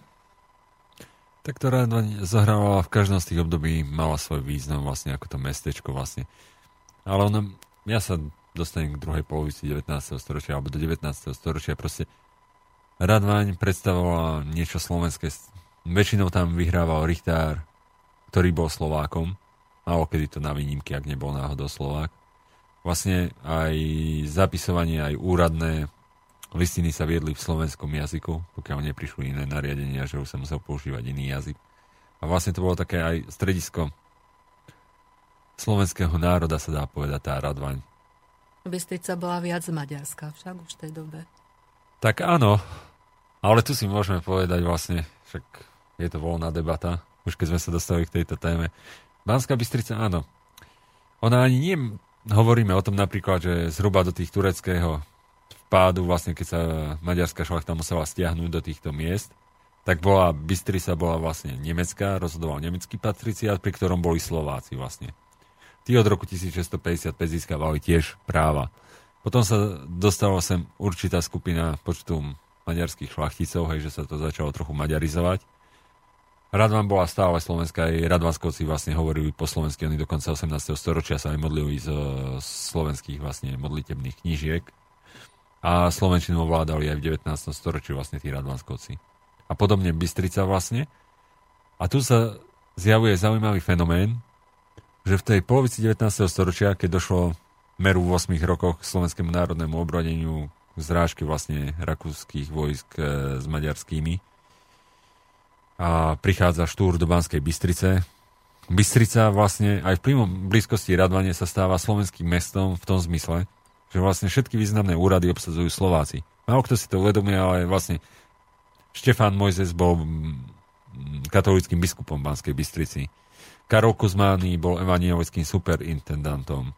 Tak to Radvaň zahrávala v každom z tých období, mala svoj význam vlastne ako to mestečko vlastne. ale ono, ja sa dostanem k druhej polovici 19. storočia alebo do 19. storočia proste Radvaň predstavovala niečo slovenské. Väčšinou tam vyhrával Richtár, ktorý bol Slovákom. Malo kedy to na výnimky, ak nebol náhodou Slovák. Vlastne aj zapisovanie, aj úradné listiny sa viedli v slovenskom jazyku, pokiaľ neprišli iné nariadenia, že už sa musel používať iný jazyk. A vlastne to bolo také aj stredisko slovenského národa, sa dá povedať, tá Radvaň. Bystrica bola viac maďarská však už v tej dobe. Tak áno, ale tu si môžeme povedať vlastne, však je to voľná debata, už keď sme sa dostali k tejto téme. Banská Bystrica, áno. Ona ani nie, hovoríme o tom napríklad, že zhruba do tých tureckého vpádu, vlastne keď sa maďarská šlachta musela stiahnuť do týchto miest, tak bola, Bystrica bola vlastne nemecká, rozhodoval nemecký patriciát, pri ktorom boli Slováci vlastne. Tí od roku 1655 získavali tiež práva. Potom sa dostala sem určitá skupina počtu maďarských šlachticov, hej, že sa to začalo trochu maďarizovať. Radvan bola stále slovenská, aj Radvanskovci vlastne hovorili po slovensky, oni do konca 18. storočia sa aj modlili z slovenských vlastne modlitebných knížiek a slovenčinu ovládali aj v 19. storočí vlastne tí Radvanskovci. A podobne Bystrica vlastne. A tu sa zjavuje zaujímavý fenomén, že v tej polovici 19. storočia, keď došlo meru v 8 rokoch k slovenskému národnému obrodeniu zrážky vlastne rakúskych vojsk e, s maďarskými. A prichádza štúr do Banskej Bystrice. Bystrica vlastne aj v plýmom blízkosti Radvane sa stáva slovenským mestom v tom zmysle, že vlastne všetky významné úrady obsadzujú Slováci. Málo kto si to uvedomuje, ale vlastne Štefán Mojzes bol katolickým biskupom Banskej Bystrici. Karol Kuzmány bol evanielickým superintendantom.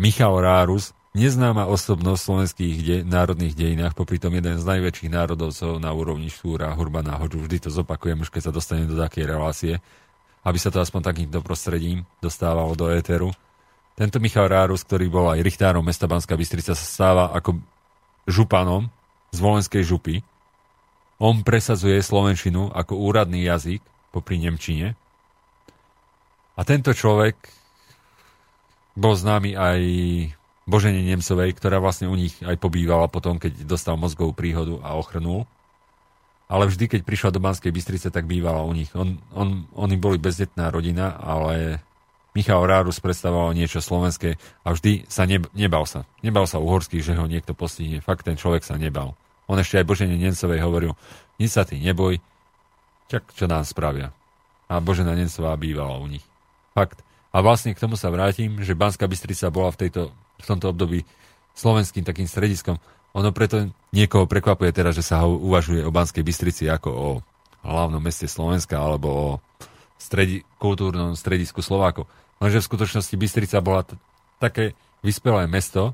Michal Rárus Neznáma osobnosť v slovenských de- národných dejinách, popri tom jeden z najväčších národovcov na úrovni Štúra, Hurbana Hoďu, vždy to zopakujem, už keď sa dostanem do takej relácie, aby sa to aspoň takýmto prostredím dostávalo do éteru. Tento Michal Rárus, ktorý bol aj richtárom mesta Banská Bystrica, sa stáva ako županom z Volenskej župy. On presadzuje slovenčinu ako úradný jazyk popri Nemčine. A tento človek bol známy aj Božene Nemcovej, ktorá vlastne u nich aj pobývala potom, keď dostal mozgovú príhodu a ochrnul. Ale vždy, keď prišla do Banskej Bystrice, tak bývala u nich. On, on, oni boli bezdetná rodina, ale Michal Rárus predstavoval niečo slovenské a vždy sa ne, nebal sa. Nebal sa uhorských, že ho niekto postihne. Fakt ten človek sa nebal. On ešte aj Božene Nemcovej hovoril, nič sa ty neboj, čak čo nám spravia. A Božena Nemcová bývala u nich. Fakt. A vlastne k tomu sa vrátim, že Banská Bystrica bola v tejto v tomto období slovenským takým strediskom. Ono preto niekoho prekvapuje teraz, že sa uvažuje o Banskej Bystrici ako o hlavnom meste Slovenska alebo o stredi, kultúrnom stredisku Slovákov. Lenže v skutočnosti Bystrica bola t- také vyspelé mesto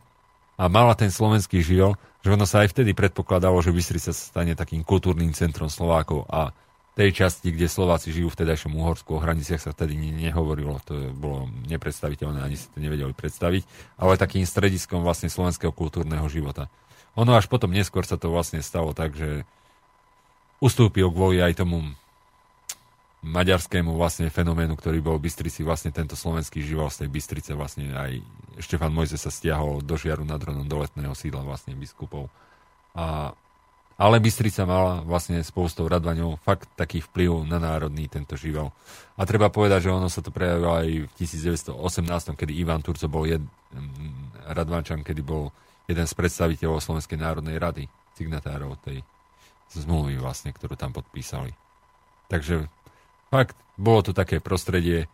a mala ten slovenský život, že ono sa aj vtedy predpokladalo, že Bystrica sa stane takým kultúrnym centrom Slovákov a tej časti, kde Slováci žijú v tedajšom Uhorsku, o hraniciach sa vtedy nehovorilo, to bolo nepredstaviteľné, ani si to nevedeli predstaviť, ale takým strediskom vlastne slovenského kultúrneho života. Ono až potom neskôr sa to vlastne stalo tak, že ustúpil kvôli aj tomu maďarskému vlastne fenoménu, ktorý bol v Bystrici, vlastne tento slovenský život z tej Bystrice vlastne aj Štefan Mojze sa stiahol do Žiaru nad Ronom do letného sídla vlastne biskupov. A ale Bystrica mala vlastne spolu s tou Radvaňou fakt taký vplyv na národný tento živel. A treba povedať, že ono sa to prejavilo aj v 1918, kedy Ivan Turco bol jed, mm, Radvančan, kedy bol jeden z predstaviteľov Slovenskej národnej rady, signatárov tej zmluvy vlastne, ktorú tam podpísali. Takže fakt, bolo to také prostredie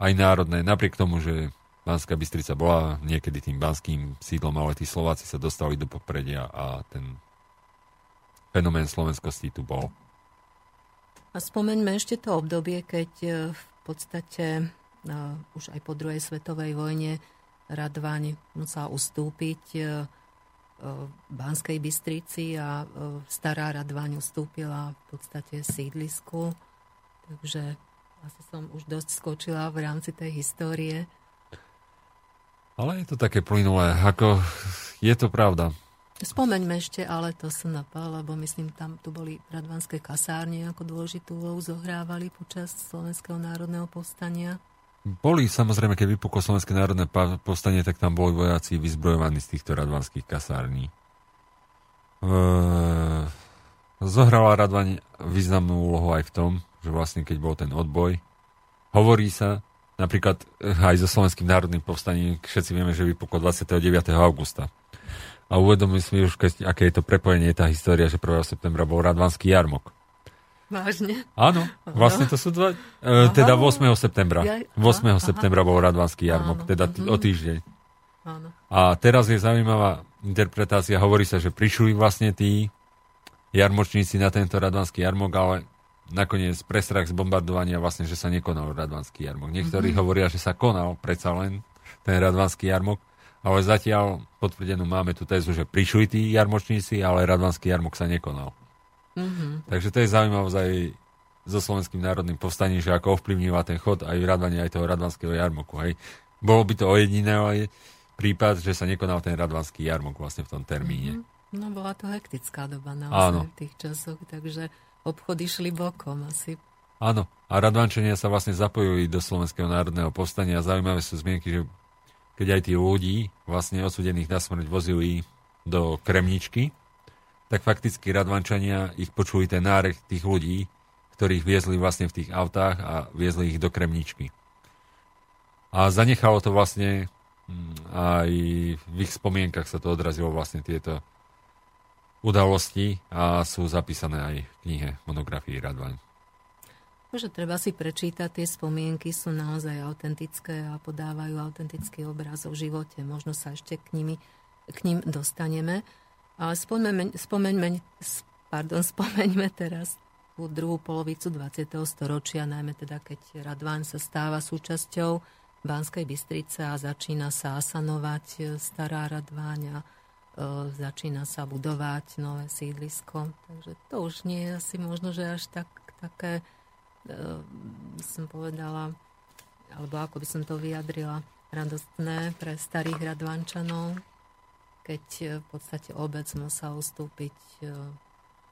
aj národné, napriek tomu, že Banská Bystrica bola niekedy tým banským sídlom, ale tí Slováci sa dostali do popredia a ten fenomén slovenskosti tu bol. A spomeňme ešte to obdobie, keď e, v podstate uh, už aj po druhej svetovej vojne Radvaň musela ustúpiť uh, Banskej Bystrici a uh, stará Radvaň ustúpila v podstate sídlisku. Takže asi som už dosť skočila v rámci tej histórie. Ale je to také plynulé, ako je to pravda. Spomeňme ešte, ale to som napal, lebo myslím, tam tu boli radvanské kasárne ako dôležitú úlohu zohrávali počas Slovenského národného povstania. Boli samozrejme, keď vypuklo Slovenské národné povstanie, tak tam boli vojaci vyzbrojovaní z týchto radvanských kasární. Ehm, zohrala Radvaň významnú úlohu aj v tom, že vlastne keď bol ten odboj, hovorí sa, napríklad eh, aj so Slovenským národným povstaním, všetci vieme, že vypuklo 29. augusta. A uvedomili si už, keď, aké je to prepojenie, tá história, že 1. septembra bol Radvanský jarmok. Vážne? Áno, vlastne to sú dva, e, teda 8. septembra. 8. Aha, septembra bol Radvanský jarmok, áno, teda t- o týždeň. Áno. A teraz je zaujímavá interpretácia, hovorí sa, že prišli vlastne tí jarmočníci na tento Radvanský jarmok, ale nakoniec prestrach z bombardovania vlastne, že sa nekonal Radvanský jarmok. Niektorí mm-hmm. hovoria, že sa konal predsa len ten Radvanský jarmok, ale zatiaľ potvrdenú máme tú tézu, že prišli tí jarmočníci, ale Radvanský jarmok sa nekonal. Mm-hmm. Takže to je zaujímavosť aj so Slovenským národným povstaním, že ako ovplyvnila ten chod aj radvania aj toho radvanského jarmoku. Hej. Bolo by to ojediné ale prípad, že sa nekonal ten radvanský jarmok vlastne v tom termíne. Mm-hmm. No bola to hektická doba naozaj v tých časoch, takže obchody šli bokom asi. Áno, a Radvančania sa vlastne zapojili do Slovenského národného povstania. Zaujímavé sú zmienky, že keď aj tí ľudí vlastne odsudených na smrť vozili do Kremničky, tak fakticky Radvančania ich počuli ten nárek tých ľudí, ktorých viezli vlastne v tých autách a viezli ich do Kremničky. A zanechalo to vlastne mm, aj v ich spomienkach sa to odrazilo vlastne tieto udalosti a sú zapísané aj v knihe monografii Radvaň. Že treba si prečítať, tie spomienky sú naozaj autentické a podávajú autentický obraz o živote. Možno sa ešte k, nimi, k ním dostaneme. Ale spomeňme, spomeňme, pardon, spomeňme teraz tú druhú polovicu 20. storočia, najmä teda keď Radván sa stáva súčasťou Banskej Bystrice a začína sa asanovať e, stará Radváň a e, začína sa budovať nové sídlisko. Takže to už nie je asi možno, že až tak, také, by som povedala, alebo ako by som to vyjadrila, radostné pre starých Radvančanov, keď e, v podstate obec musel ustúpiť e,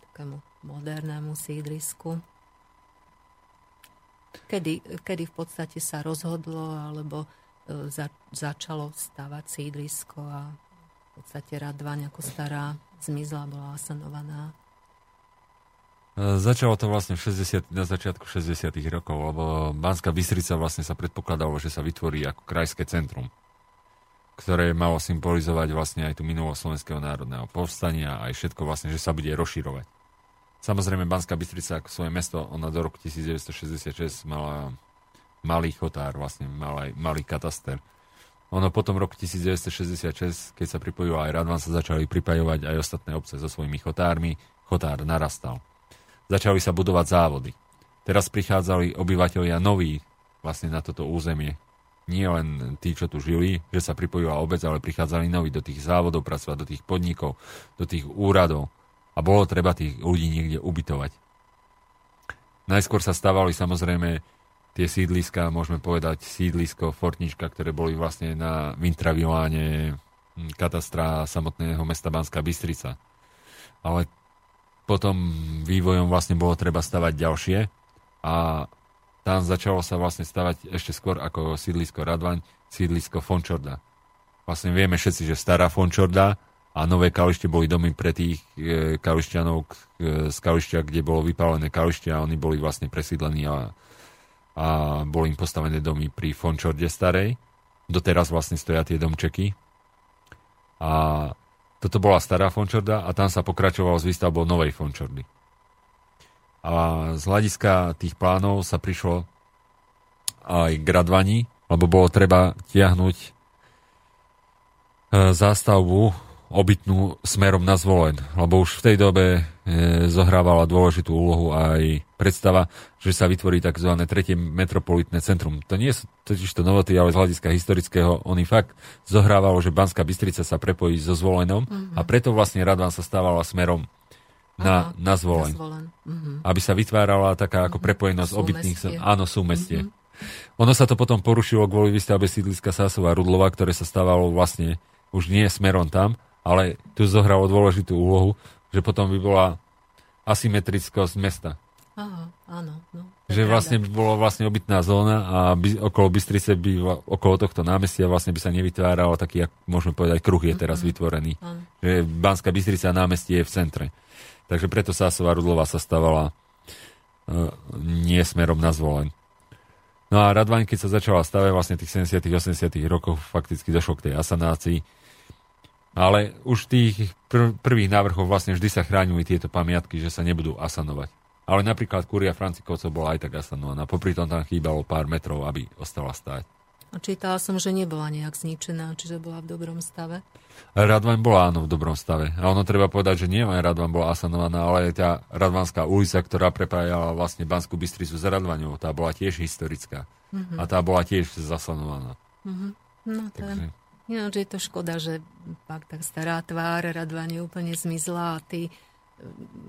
takému modernému sídlisku. Kedy, kedy v podstate sa rozhodlo alebo e, za, začalo stavať sídlisko a v podstate Radvaň ako stará zmizla, bola asanovaná. Začalo to vlastne v 60, na začiatku 60. rokov, lebo Banská Bystrica vlastne sa predpokladalo, že sa vytvorí ako krajské centrum ktoré malo symbolizovať vlastne aj tú minulosť Slovenského národného povstania a aj všetko vlastne, že sa bude rozširovať. Samozrejme, Banská Bystrica ako svoje mesto, ona do roku 1966 mala malý chotár, vlastne malý, malý kataster. Ono potom roku 1966, keď sa pripojilo aj Radvan, sa začali pripajovať aj ostatné obce so svojimi chotármi. Chotár narastal. Začali sa budovať závody. Teraz prichádzali obyvateľia noví vlastne na toto územie, nie len tí, čo tu žili, že sa pripojila obec, ale prichádzali noví do tých závodov pracovať, do tých podnikov, do tých úradov a bolo treba tých ľudí niekde ubytovať. Najskôr sa stávali samozrejme tie sídliska, môžeme povedať sídlisko Fortnička, ktoré boli vlastne na Vintraviláne katastra samotného mesta Banská Bystrica. Ale potom vývojom vlastne bolo treba stavať ďalšie a tam začalo sa vlastne stavať ešte skôr ako sídlisko Radvaň, sídlisko Fončorda. Vlastne vieme všetci, že stará Fončorda a nové kalište boli domy pre tých e, kališťanov e, z kališťa, kde bolo vypálené kalište a oni boli vlastne presídlení a, a boli im postavené domy pri Fončorde starej. Doteraz vlastne stoja tie domčeky. A toto bola stará Fončorda a tam sa pokračovalo s výstavbou novej Fončordy. A z hľadiska tých plánov sa prišlo aj k radvaní, lebo bolo treba tiahnuť e, zástavbu obytnú smerom na zvolen, lebo už v tej dobe e, zohrávala dôležitú úlohu aj predstava, že sa vytvorí tzv. tretie metropolitné centrum. To nie sú totiž to novoty, ale z hľadiska historického oni fakt zohrávalo, že Banská Bystrica sa prepojí so zvolenom mm-hmm. a preto vlastne Radvan sa stávala smerom na, na zvoleň. Mm-hmm. Aby sa vytvárala taká ako mhm. prepojenosť súmestie. obytných... Áno, súmestie. Mm-hmm. Ono sa to potom porušilo kvôli výstavbe sídliska Sásova a Rudlova, ktoré sa stávalo vlastne už nie smerom tam, ale tu zohralo dôležitú úlohu, že potom by bola asymetrickosť mesta. Aha, áno. No. že vlastne by bola vlastne obytná zóna a by, okolo Bystrice by, okolo tohto námestia vlastne by sa nevytváralo taký, jak môžeme povedať, kruh je teraz mm-hmm. vytvorený. Mm. Že Banská Bystrica a námestie je v centre. Takže preto Sásová Rudlova sa stávala uh, nie smerom na zvolen. No a Radvaň, keď sa začala stavať vlastne tých 70 80 rokov, fakticky došlo k tej asanácii. Ale už v tých prv, prvých návrhoch vlastne vždy sa chránili tieto pamiatky, že sa nebudú asanovať. Ale napríklad Kuria Francikovcov bola aj tak asanovaná. Popri tom tam chýbalo pár metrov, aby ostala stáť. A čítala som, že nebola nejak zničená, čiže bola v dobrom stave. Radvan bola áno v dobrom stave. A ono treba povedať, že nie len Radvan bola asanovaná, ale aj tá Radvanská ulica, ktorá prepájala vlastne Banskú Bystricu s Radvaňou, tá bola tiež historická. Mm-hmm. A tá bola tiež zasanovaná. Mm-hmm. No to Takže... Ináč je to škoda, že pak tak stará tvár Radvane úplne zmizla a tí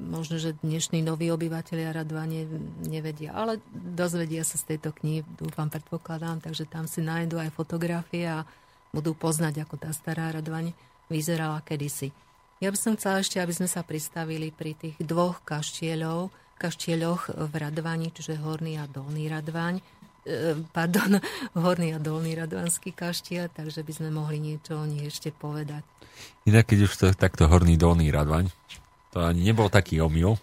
možno, že dnešní noví obyvateľia Radva ne, nevedia, ale dozvedia sa z tejto knihy, dúfam, predpokladám, takže tam si nájdú aj fotografie a budú poznať, ako tá stará Radvaň vyzerala kedysi. Ja by som chcela ešte, aby sme sa pristavili pri tých dvoch kaštieľov, kaštieľoch v Radvani, čiže Horný a Dolný Radvaň, pardon, Horný a Dolný Radvanský kaštiel, takže by sme mohli niečo o nich ešte povedať. Inak, keď už to takto Horný Dolný Radvaň, to ani nebol taký omyl.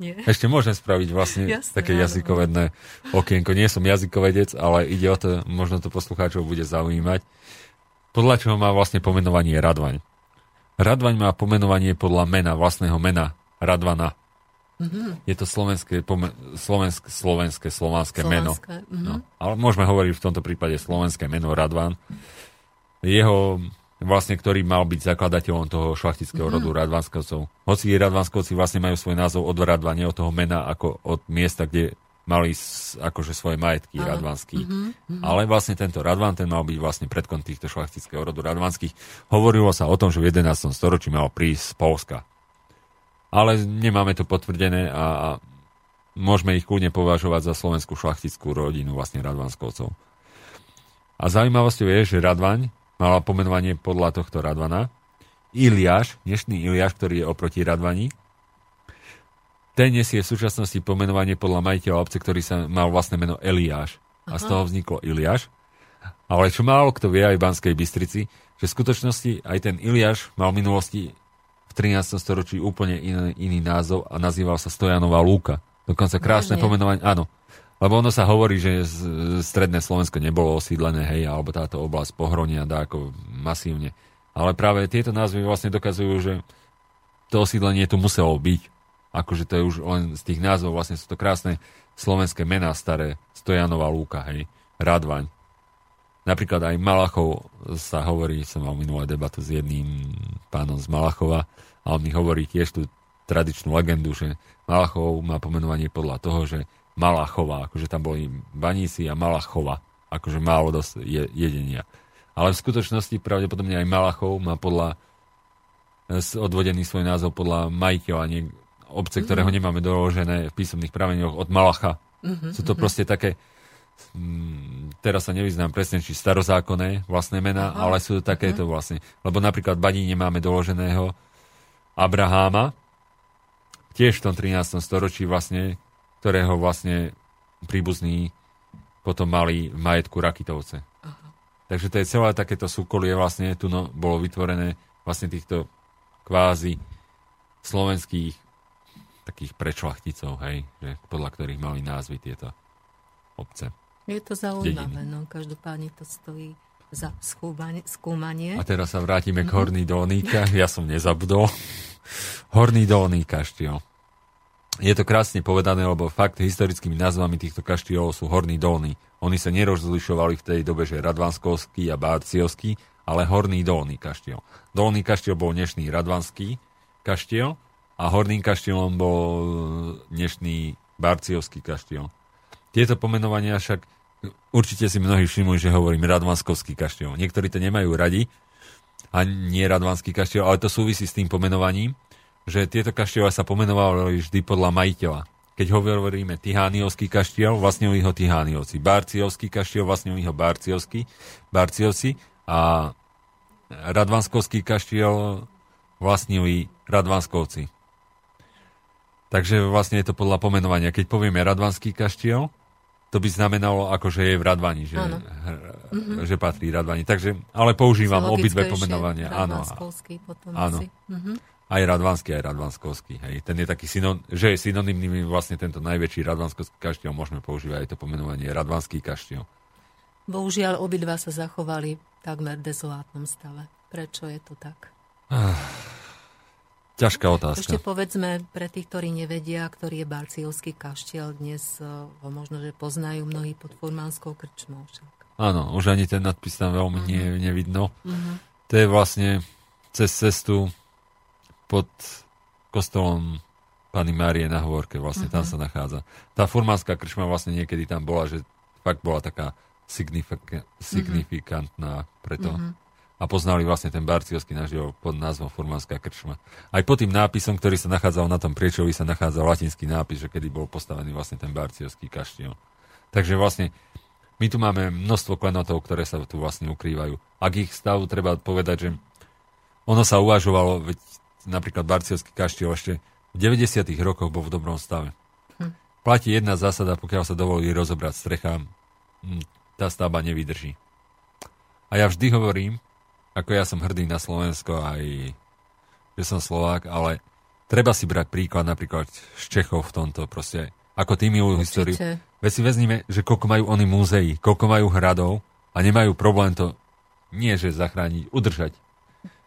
Nie. Ešte môžem spraviť vlastne Jasne, také áno. jazykovedné okienko. Nie som jazykovedec, ale ide o to, možno to poslucháčov bude zaujímať. Podľa čoho má vlastne pomenovanie Radvaň? Radvaň má pomenovanie podľa mena, vlastného mena Radvana. Mm-hmm. Je to slovenské, pome- slovenské, slovenské, slovanské meno. Mm-hmm. No, ale môžeme hovoriť v tomto prípade slovenské meno Radvan. Jeho vlastne, ktorý mal byť zakladateľom toho šlachtického mm. rodu Radvanskovcov. Hoci Radvanskovci vlastne majú svoj názov od Radva, nie od toho mena, ako od miesta, kde mali akože svoje majetky Ale. radvanský. Mm-hmm. Ale vlastne tento Radvan, ten mal byť vlastne predkon týchto šlachtického rodu radvanských. Hovorilo sa o tom, že v 11. storočí mal prísť z Polska. Ale nemáme to potvrdené a, môžeme ich kľudne považovať za slovenskú šlachtickú rodinu vlastne Radvanskovcov. A zaujímavosťou je, že Radvaň mala pomenovanie podľa tohto Radvana. Iliáš, dnešný Iliáš, ktorý je oproti Radvani, ten nesie v súčasnosti pomenovanie podľa majiteľa obce, ktorý sa mal vlastné meno Eliáš. A z toho vzniklo Iliáš. Ale čo málo kto vie aj v Banskej Bystrici, že v skutočnosti aj ten Iliáš mal v minulosti v 13. storočí úplne iný, iný názov a nazýval sa Stojanová lúka. Dokonca krásne pomenovanie, áno, lebo ono sa hovorí, že stredné Slovensko nebolo osídlené, hej, alebo táto oblasť pohronia dá ako masívne. Ale práve tieto názvy vlastne dokazujú, že to osídlenie tu muselo byť. Akože to je už len z tých názvov, vlastne sú to krásne slovenské mená staré. Stojanová lúka, hej, Radvaň. Napríklad aj Malachov sa hovorí, som mal minulé debatu s jedným pánom z Malachova a on mi hovorí tiež tú tradičnú legendu, že Malachov má pomenovanie podľa toho, že Malachova, akože tam boli baníci a Malachova, akože málo dosť je, jedenia. Ale v skutočnosti pravdepodobne aj Malachov má podľa odvodený svoj názov podľa majiteľa nie, obce, ktorého mm-hmm. nemáme doložené v písomných prameňoch od Malacha. Mm-hmm. Sú to mhm. proste také mm, teraz sa nevyznám presne, či starozákonné vlastné mená, Aha. ale sú to takéto mm-hmm. vlastne. Lebo napríklad v Badí nemáme doloženého Abraháma, tiež v tom 13. storočí vlastne ktorého vlastne príbuzní potom mali v majetku Rakitovce. Aha. Takže to je celé takéto súkolie vlastne, tu no, bolo vytvorené vlastne týchto kvázi slovenských takých prečlachticov, hej, že podľa ktorých mali názvy tieto obce. Je to zaujímavé, no každopádne to stojí za skúmanie, skúmanie. A teraz sa vrátime k Horný Dolníka. Ja som nezabudol. Horný Dolný kaštiel je to krásne povedané, lebo fakt historickými názvami týchto kaštielov sú horný dolný. Oni sa nerozlišovali v tej dobe, že Radvanskovský a Bárciovský, ale horný dolný kaštiel. Dolný kaštiel bol dnešný Radvanský kaštiel a horným kaštielom bol dnešný Bárciovský kaštiel. Tieto pomenovania však určite si mnohí všimli, že hovorím Radvanskovský kaštiel. Niektorí to nemajú radi a nie Radvanský kaštiel, ale to súvisí s tým pomenovaním, že tieto kaštiele sa pomenovali vždy podľa majiteľa. Keď hovoríme Tihániovský kaštiel, vlastne ho Tihániovci. Barciovský kaštiel, vlastne ho Barciovský, Barciovci. A Radvanskovský kaštiel vlastnili Radvanskovci. Takže vlastne je to podľa pomenovania. Keď povieme Radvanský kaštiel, to by znamenalo, ako že je v Radvani, že, mm-hmm. že patrí Radvani. Takže, ale používam obidve pomenovania. Áno. potom áno. Asi. Mm-hmm. Aj Radvanský, aj Radvanskovský. Hej. Ten je taký synon, že je synonymný vlastne tento najväčší Radvanskovský kaštiel, môžeme používať aj to pomenovanie Radvanský kaštiel. Bohužiaľ, obidva sa zachovali takmer dezolátnom stave. Prečo je to tak? Ah. Ťažká otázka. Ešte povedzme pre tých, ktorí nevedia, ktorý je Barciovský kaštiel. Dnes ho možno, že poznajú mnohí pod Furmanskou krčmou však. Áno, už ani ten nadpis tam veľmi uh-huh. nie, nevidno. Uh-huh. To je vlastne cez cestu pod kostolom Pani Márie na Hovorke, vlastne uh-huh. tam sa nachádza. Tá furmánska krčma vlastne niekedy tam bola, že fakt bola taká signifika- signifikantná preto. Uh-huh a poznali vlastne ten barciovský naživo pod názvom Furmanská krčma. Aj pod tým nápisom, ktorý sa nachádzal na tom priečovi, sa nachádzal latinský nápis, že kedy bol postavený vlastne ten barciovský kaštiel. Takže vlastne my tu máme množstvo klenotov, ktoré sa tu vlastne ukrývajú. Ak ich stavu treba povedať, že ono sa uvažovalo, veď napríklad Barciovský kaštiel ešte v 90. rokoch bol v dobrom stave. Hm. Platí jedna zásada, pokiaľ sa dovolí rozobrať strecha, hm, tá stavba nevydrží. A ja vždy hovorím, ako ja som hrdý na Slovensko, aj že som Slovák, ale treba si brať príklad napríklad z Čechov v tomto, proste ako tým milujú históriu. Veď si vezmime, že koľko majú oni múzeí, koľko majú hradov a nemajú problém to nie, že zachrániť, udržať.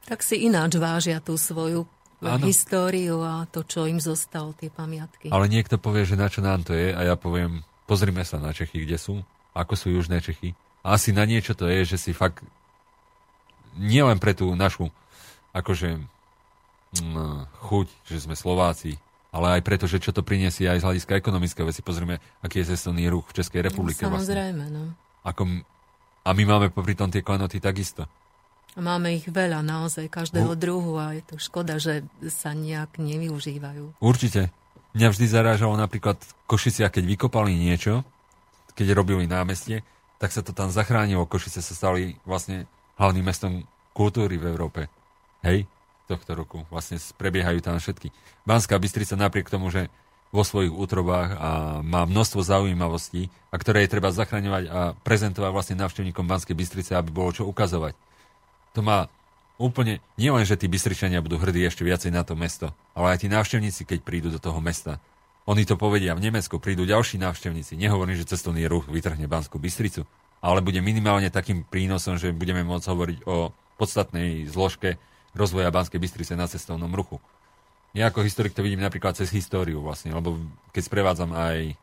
Tak si ináč vážia tú svoju ano. históriu a to, čo im zostalo, tie pamiatky. Ale niekto povie, že na čo nám to je a ja poviem, pozrime sa na Čechy, kde sú, ako sú južné Čechy. A asi na niečo to je, že si fakt nielen pre tú našu akože mm, chuť, že sme Slováci, ale aj preto, že čo to priniesie aj z hľadiska ekonomického veci. Pozrieme, aký je cestovný ruch v Českej republike. No, samozrejme, vlastne. no. Ako, a my máme popri tom tie klenoty takisto. Máme ich veľa, naozaj, každého uh. druhu a je to škoda, že sa nejak nevyužívajú. Určite. Mňa vždy zarážalo napríklad Košicia, keď vykopali niečo, keď robili námestie, tak sa to tam zachránilo. Košice sa stali vlastne hlavným mestom kultúry v Európe. Hej, tohto roku. Vlastne prebiehajú tam všetky. Banská Bystrica napriek tomu, že vo svojich útrobách a má množstvo zaujímavostí, a ktoré je treba zachraňovať a prezentovať vlastne návštevníkom Banskej Bystrice, aby bolo čo ukazovať. To má úplne, nie len, že tí Bystričania budú hrdí ešte viacej na to mesto, ale aj tí návštevníci, keď prídu do toho mesta. Oni to povedia v Nemecku, prídu ďalší návštevníci. Nehovorím, že cestovný ruch vytrhne Banskú Bystricu, ale bude minimálne takým prínosom, že budeme môcť hovoriť o podstatnej zložke rozvoja Banskej Bystrice na cestovnom ruchu. Ja ako historik to vidím napríklad cez históriu vlastne, lebo keď sprevádzam aj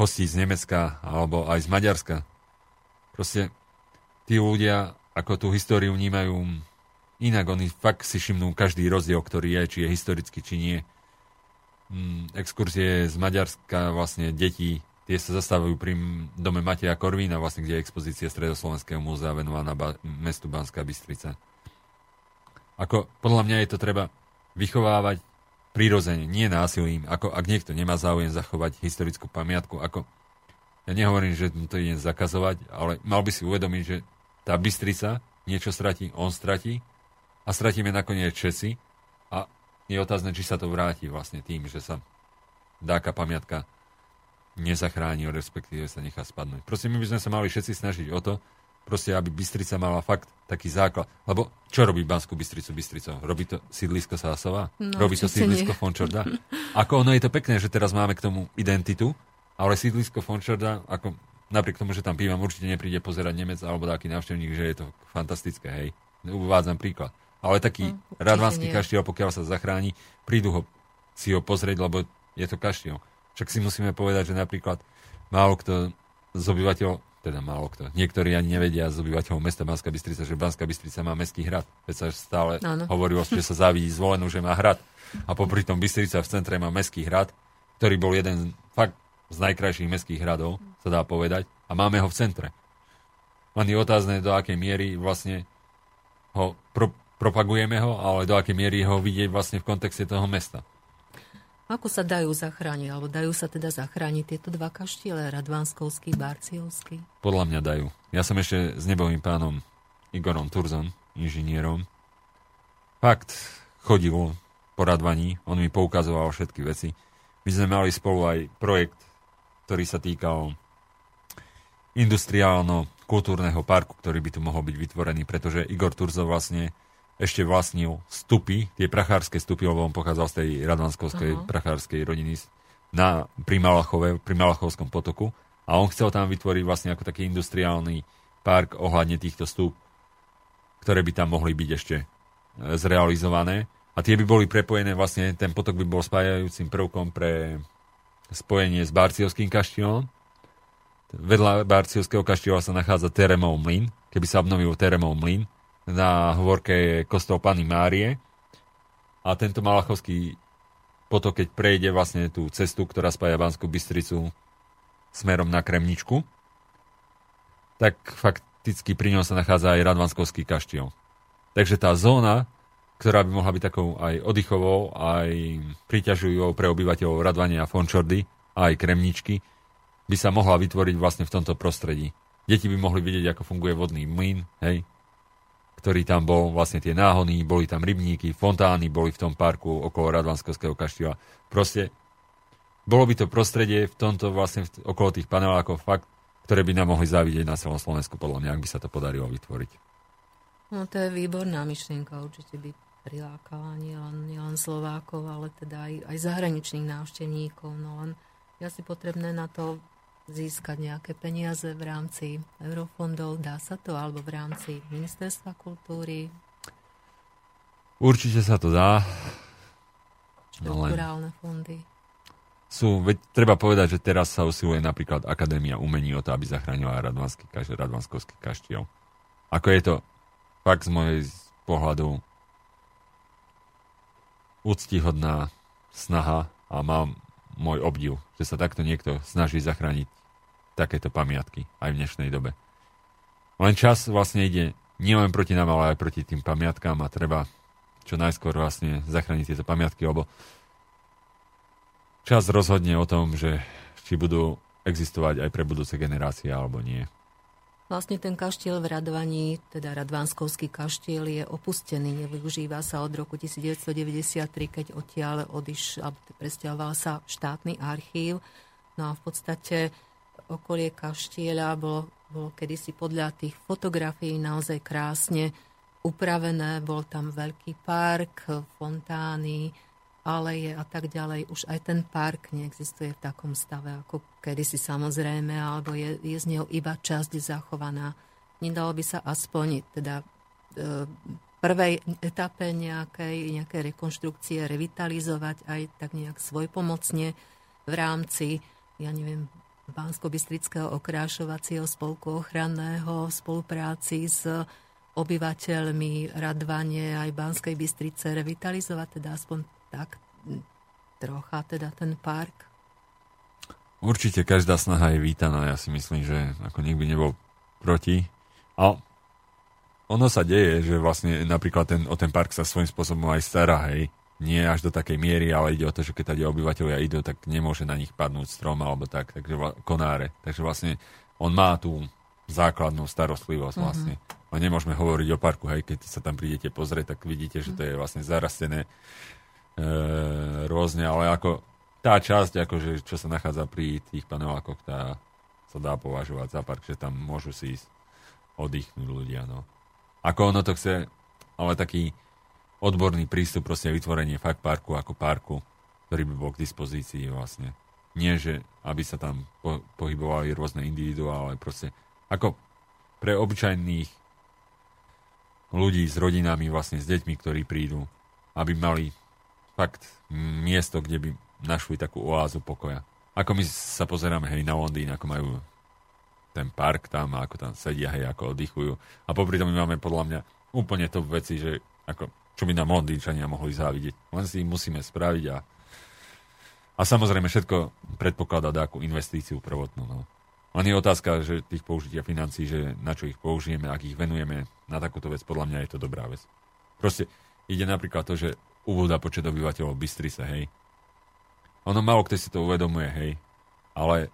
hostí z Nemecka alebo aj z Maďarska, proste tí ľudia ako tú históriu vnímajú inak, oni fakt si všimnú každý rozdiel, ktorý je, či je historický, či nie. Mm, exkurzie z Maďarska vlastne detí Tie sa zastavujú pri dome Mateja Korvína, vlastne, kde je expozícia Stredoslovenského múzea venovaná ba- mestu Banská Bystrica. Ako, podľa mňa je to treba vychovávať prirodzene, nie násilím. Ako, ak niekto nemá záujem zachovať historickú pamiatku, ako, ja nehovorím, že to idem zakazovať, ale mal by si uvedomiť, že tá Bystrica niečo stratí, on stratí a stratíme nakoniec všetci a je otázne, či sa to vráti vlastne tým, že sa dáka pamiatka nezachránil, respektíve sa nechá spadnúť. Proste my by sme sa mali všetci snažiť o to, proste aby Bystrica mala fakt taký základ. Lebo čo robí Banskú Bystricu Bystricou? Robí to sídlisko Sásova? No, robí to sídlisko nie. Fončorda? Ako ono je to pekné, že teraz máme k tomu identitu, ale sídlisko Fončorda, ako napriek tomu, že tam pívam, určite nepríde pozerať Nemec alebo taký návštevník, že je to fantastické, hej. Uvádzam príklad. Ale taký no, radvanský kaštiel, pokiaľ sa zachráni, prídu ho si ho pozrieť, lebo je to kaštiel. Však si musíme povedať, že napríklad málo kto z obyvateľov, teda málo kto, niektorí ani nevedia z obyvateľov mesta Banská Bystrica, že Banská Bystrica má mestský hrad. Veď sa stále ano. hovorilo, že sa závidí zvolenú, že má hrad. A popri tom Bystrica v centre má mestský hrad, ktorý bol jeden fakt z najkrajších mestských hradov, sa dá povedať. A máme ho v centre. Len je otázne, do akej miery vlastne ho pro, propagujeme ho, ale do akej miery ho vidieť vlastne v kontexte toho mesta. Ako sa dajú zachrániť, alebo dajú sa teda zachrániť tieto dva kaštiele, Radvanskovský, Barciovský? Podľa mňa dajú. Ja som ešte s nebovým pánom Igorom Turzom, inžinierom, fakt chodil poradvaní, on mi poukazoval všetky veci. My sme mali spolu aj projekt, ktorý sa týkal industriálno-kultúrneho parku, ktorý by tu mohol byť vytvorený, pretože Igor Turzo vlastne ešte vlastnil stupy, tie prachárske stupy, lebo on pochádzal z tej radvanskovskej uh-huh. prachárskej rodiny na, pri, Malachove, pri Malachovskom potoku a on chcel tam vytvoriť vlastne ako taký industriálny park ohľadne týchto stúp, ktoré by tam mohli byť ešte e, zrealizované. A tie by boli prepojené vlastne, ten potok by bol spájajúcim prvkom pre spojenie s Barciovským kaštielom. Vedľa Barciovského kaštieľa sa nachádza Teremov mlyn. Keby sa obnovil Teremov mlyn, na hovorke kostol Pany Márie. A tento Malachovský potok, keď prejde vlastne tú cestu, ktorá spája Banskú Bystricu smerom na Kremničku, tak fakticky pri ňom sa nachádza aj Radvanskovský kaštiel. Takže tá zóna, ktorá by mohla byť takou aj oddychovou, aj priťažujúcou pre obyvateľov Radvania a Fončordy, aj Kremničky, by sa mohla vytvoriť vlastne v tomto prostredí. Deti by mohli vidieť, ako funguje vodný mlyn, hej, ktorý tam bol, vlastne tie náhony, boli tam rybníky, fontány boli v tom parku okolo Radvanskovského kaštieľa. Proste bolo by to prostredie v tomto vlastne okolo tých panelákov fakt, ktoré by nám mohli závidieť na celom Slovensku, podľa mňa, ak by sa to podarilo vytvoriť. No to je výborná myšlienka, určite by prilákala nielen, nielen Slovákov, ale teda aj, aj zahraničných návštevníkov. No len je asi potrebné na to získať nejaké peniaze v rámci eurofondov? Dá sa to? Alebo v rámci ministerstva kultúry? Určite sa to dá. Štruktúrálne fondy. Sú, veď treba povedať, že teraz sa usiluje napríklad Akadémia umení o to, aby zachránila Radvanský, Radvanskovský kaštiel. Ako je to fakt z mojej pohľadu úctihodná snaha a mám môj obdiv, že sa takto niekto snaží zachrániť takéto pamiatky aj v dnešnej dobe. Len čas vlastne ide nielen proti nám, ale aj proti tým pamiatkám a treba čo najskôr vlastne zachrániť tieto pamiatky, lebo čas rozhodne o tom, že či budú existovať aj pre budúce generácie alebo nie. Vlastne ten kaštiel v Radvaní, teda Radvanskovský kaštiel, je opustený, nevyužíva sa od roku 1993, keď odtiaľ odiš, presťahoval sa štátny archív. No a v podstate okolie kaštieľa bolo, bolo kedysi podľa tých fotografií naozaj krásne upravené. Bol tam veľký park, fontány, aleje a tak ďalej. Už aj ten park neexistuje v takom stave, ako kedysi samozrejme, alebo je, je z neho iba časť zachovaná. Nedalo by sa aspoň teda e, prvej etape nejakej, nejakej rekonštrukcie revitalizovať aj tak nejak svojpomocne v rámci, ja neviem, Bansko-Bystrického okrášovacieho spolku ochranného v spolupráci s obyvateľmi Radvanie aj Banskej Bystrice revitalizovať, teda aspoň tak trocha teda ten park? Určite každá snaha je vítaná. Ja si myslím, že ako nikdy nebol proti. A ono sa deje, že vlastne napríklad ten, o ten park sa svojím spôsobom aj stará, hej nie až do takej miery, ale ide o to, že keď tady obyvateľia idú, tak nemôže na nich padnúť strom alebo tak, takže konáre. Takže vlastne on má tú základnú starostlivosť mm-hmm. vlastne. A nemôžeme hovoriť o parku, hej, keď sa tam prídete pozrieť, tak vidíte, že to je vlastne zarastené rôzne, ale ako tá časť, akože, čo sa nachádza pri tých panelákoch, tá sa dá považovať za park, že tam môžu si ísť oddychnúť ľudia, no. Ako ono to chce, ale taký odborný prístup, proste vytvorenie fakt parku ako parku, ktorý by bol k dispozícii vlastne. Nie, že aby sa tam po, pohybovali rôzne individuále, ale proste ako pre obyčajných ľudí s rodinami, vlastne s deťmi, ktorí prídu, aby mali fakt miesto, kde by našli takú oázu pokoja. Ako my sa pozeráme, hej, na Londýn, ako majú ten park tam ako tam sedia, hej, ako oddychujú. A popri tom my máme podľa mňa úplne to veci, že ako čo by nám Londýnčania mohli závidieť. Len si musíme spraviť a, a samozrejme všetko predpokladá nejakú investíciu prvotnú. No. Len je otázka, že tých použitia financí, že na čo ich použijeme, ak ich venujeme na takúto vec, podľa mňa je to dobrá vec. Proste ide napríklad to, že uvúda počet obyvateľov Bystrice, hej. Ono málo kto si to uvedomuje, hej. Ale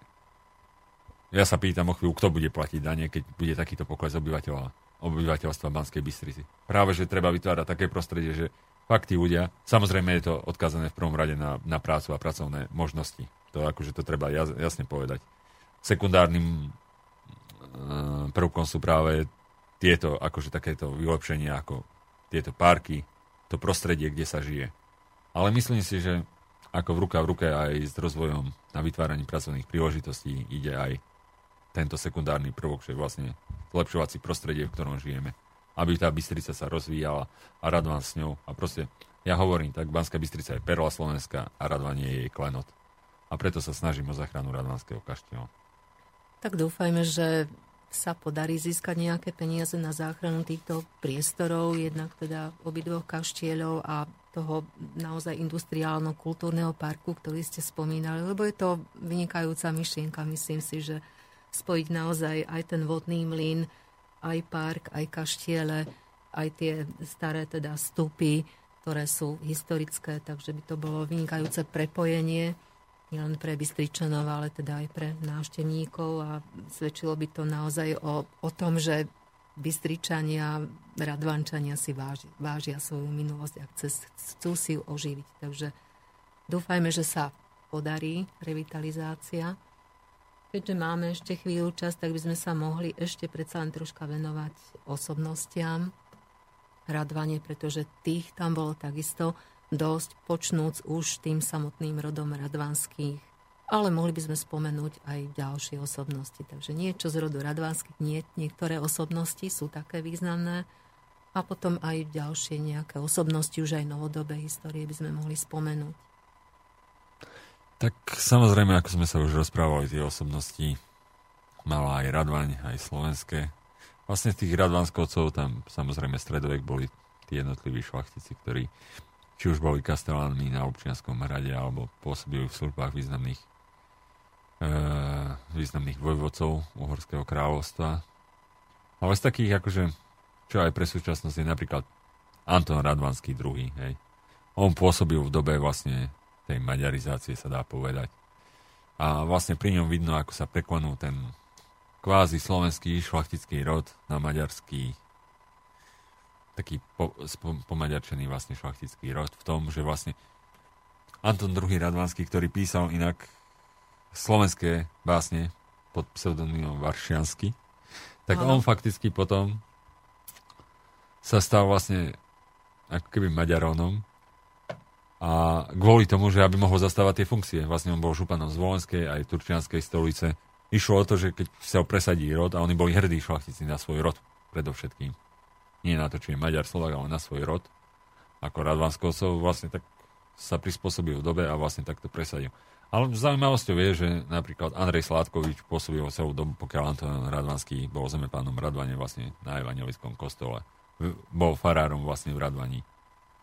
ja sa pýtam o chvíľu, kto bude platiť dane, keď bude takýto pokles obyvateľa obyvateľstva Banskej Bystrici. Práve, že treba vytvárať také prostredie, že fakt tí ľudia, samozrejme je to odkazané v prvom rade na, na prácu a pracovné možnosti. To akože to treba jasne povedať. Sekundárnym uh, prvkom sú práve tieto, akože takéto vylepšenia, ako tieto parky, to prostredie, kde sa žije. Ale myslím si, že ako v ruka v ruke aj s rozvojom na vytváraní pracovných príležitostí ide aj tento sekundárny prvok, že vlastne zlepšovací prostredie, v ktorom žijeme. Aby tá Bystrica sa rozvíjala a Radvan s ňou. A proste, ja hovorím, tak Banská Bystrica je perla Slovenska a Radvan je jej klenot. A preto sa snažím o zachranu Radvanského kaštieľa. Tak dúfajme, že sa podarí získať nejaké peniaze na záchranu týchto priestorov, jednak teda obidvoch kaštieľov a toho naozaj industriálno-kultúrneho parku, ktorý ste spomínali, lebo je to vynikajúca myšlienka. Myslím si, že spojiť naozaj aj ten vodný mlyn, aj park, aj kaštiele, aj tie staré teda stupy, ktoré sú historické, takže by to bolo vynikajúce prepojenie nielen pre Bystričanov, ale teda aj pre návštevníkov a svedčilo by to naozaj o, o tom, že Bystričania, Radvančania si váži, vážia svoju minulosť a chcú si ju oživiť. Takže dúfajme, že sa podarí revitalizácia. Keďže máme ešte chvíľu čas, tak by sme sa mohli ešte predsa len troška venovať osobnostiam Radvane, pretože tých tam bolo takisto dosť, počnúc už tým samotným rodom Radvanských. Ale mohli by sme spomenúť aj ďalšie osobnosti. Takže niečo z rodu Radvanských, nie, niektoré osobnosti sú také významné a potom aj ďalšie nejaké osobnosti, už aj novodobé histórie by sme mohli spomenúť. Tak samozrejme, ako sme sa už rozprávali, tie osobnosti mala aj Radvaň, aj slovenské. Vlastne tých Radvanskovcov tam samozrejme stredovek boli tí jednotliví šlachtici, ktorí či už boli kastelánmi na občianskom hrade alebo pôsobili v službách významných e, významných vojvodcov Uhorského kráľovstva. Ale z takých akože, čo aj pre súčasnosť je napríklad Anton Radvanský II. Hej. On pôsobil v dobe vlastne tej maďarizácie, sa dá povedať. A vlastne pri ňom vidno, ako sa preklenul ten kvázi slovenský šlachtický rod na maďarský taký po, pomaďarčený vlastne šlachtický rod v tom, že vlastne Anton II. Radvanský, ktorý písal inak slovenské básne pod pseudonymom Varšiansky, tak Aha. on fakticky potom sa stal vlastne ako keby Maďarónom a kvôli tomu, že aby mohol zastávať tie funkcie, vlastne on bol županom z Volenskej aj Turčianskej stolice, išlo o to, že keď chcel presadiť rod a oni boli hrdí šlachtici na svoj rod predovšetkým, nie na to, či je Maďar, Slovak, ale na svoj rod, ako Radvanskovcov, vlastne tak sa prispôsobil v dobe a vlastne takto presadil. Ale zaujímavosťou je, že napríklad Andrej Sládkovič pôsobil celú dobu, pokiaľ Anton Radvanský bol zemepánom Radvane vlastne na evangelickom kostole. Bol farárom vlastne v Radvani,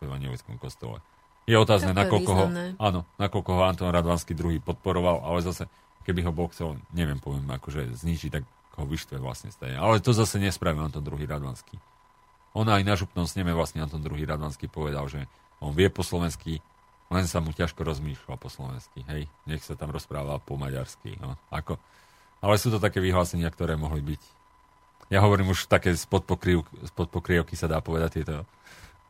v evangelickom kostole. Je otázne, nakoľko ho, áno, nakoľko ho Anton Radvanský druhý podporoval, ale zase, keby ho Boh chcel, neviem, poviem, akože zničiť, tak ho vyštve vlastne stane. Ale to zase nespravil Anton druhý Radvanský. On aj na župnom sneme vlastne Anton II. Radvanský povedal, že on vie po slovensky, len sa mu ťažko rozmýšľa po slovensky. Hej, nech sa tam rozpráva po maďarsky. No. Ako? Ale sú to také vyhlásenia, ktoré mohli byť. Ja hovorím už také spod, pokryv, sa dá povedať tieto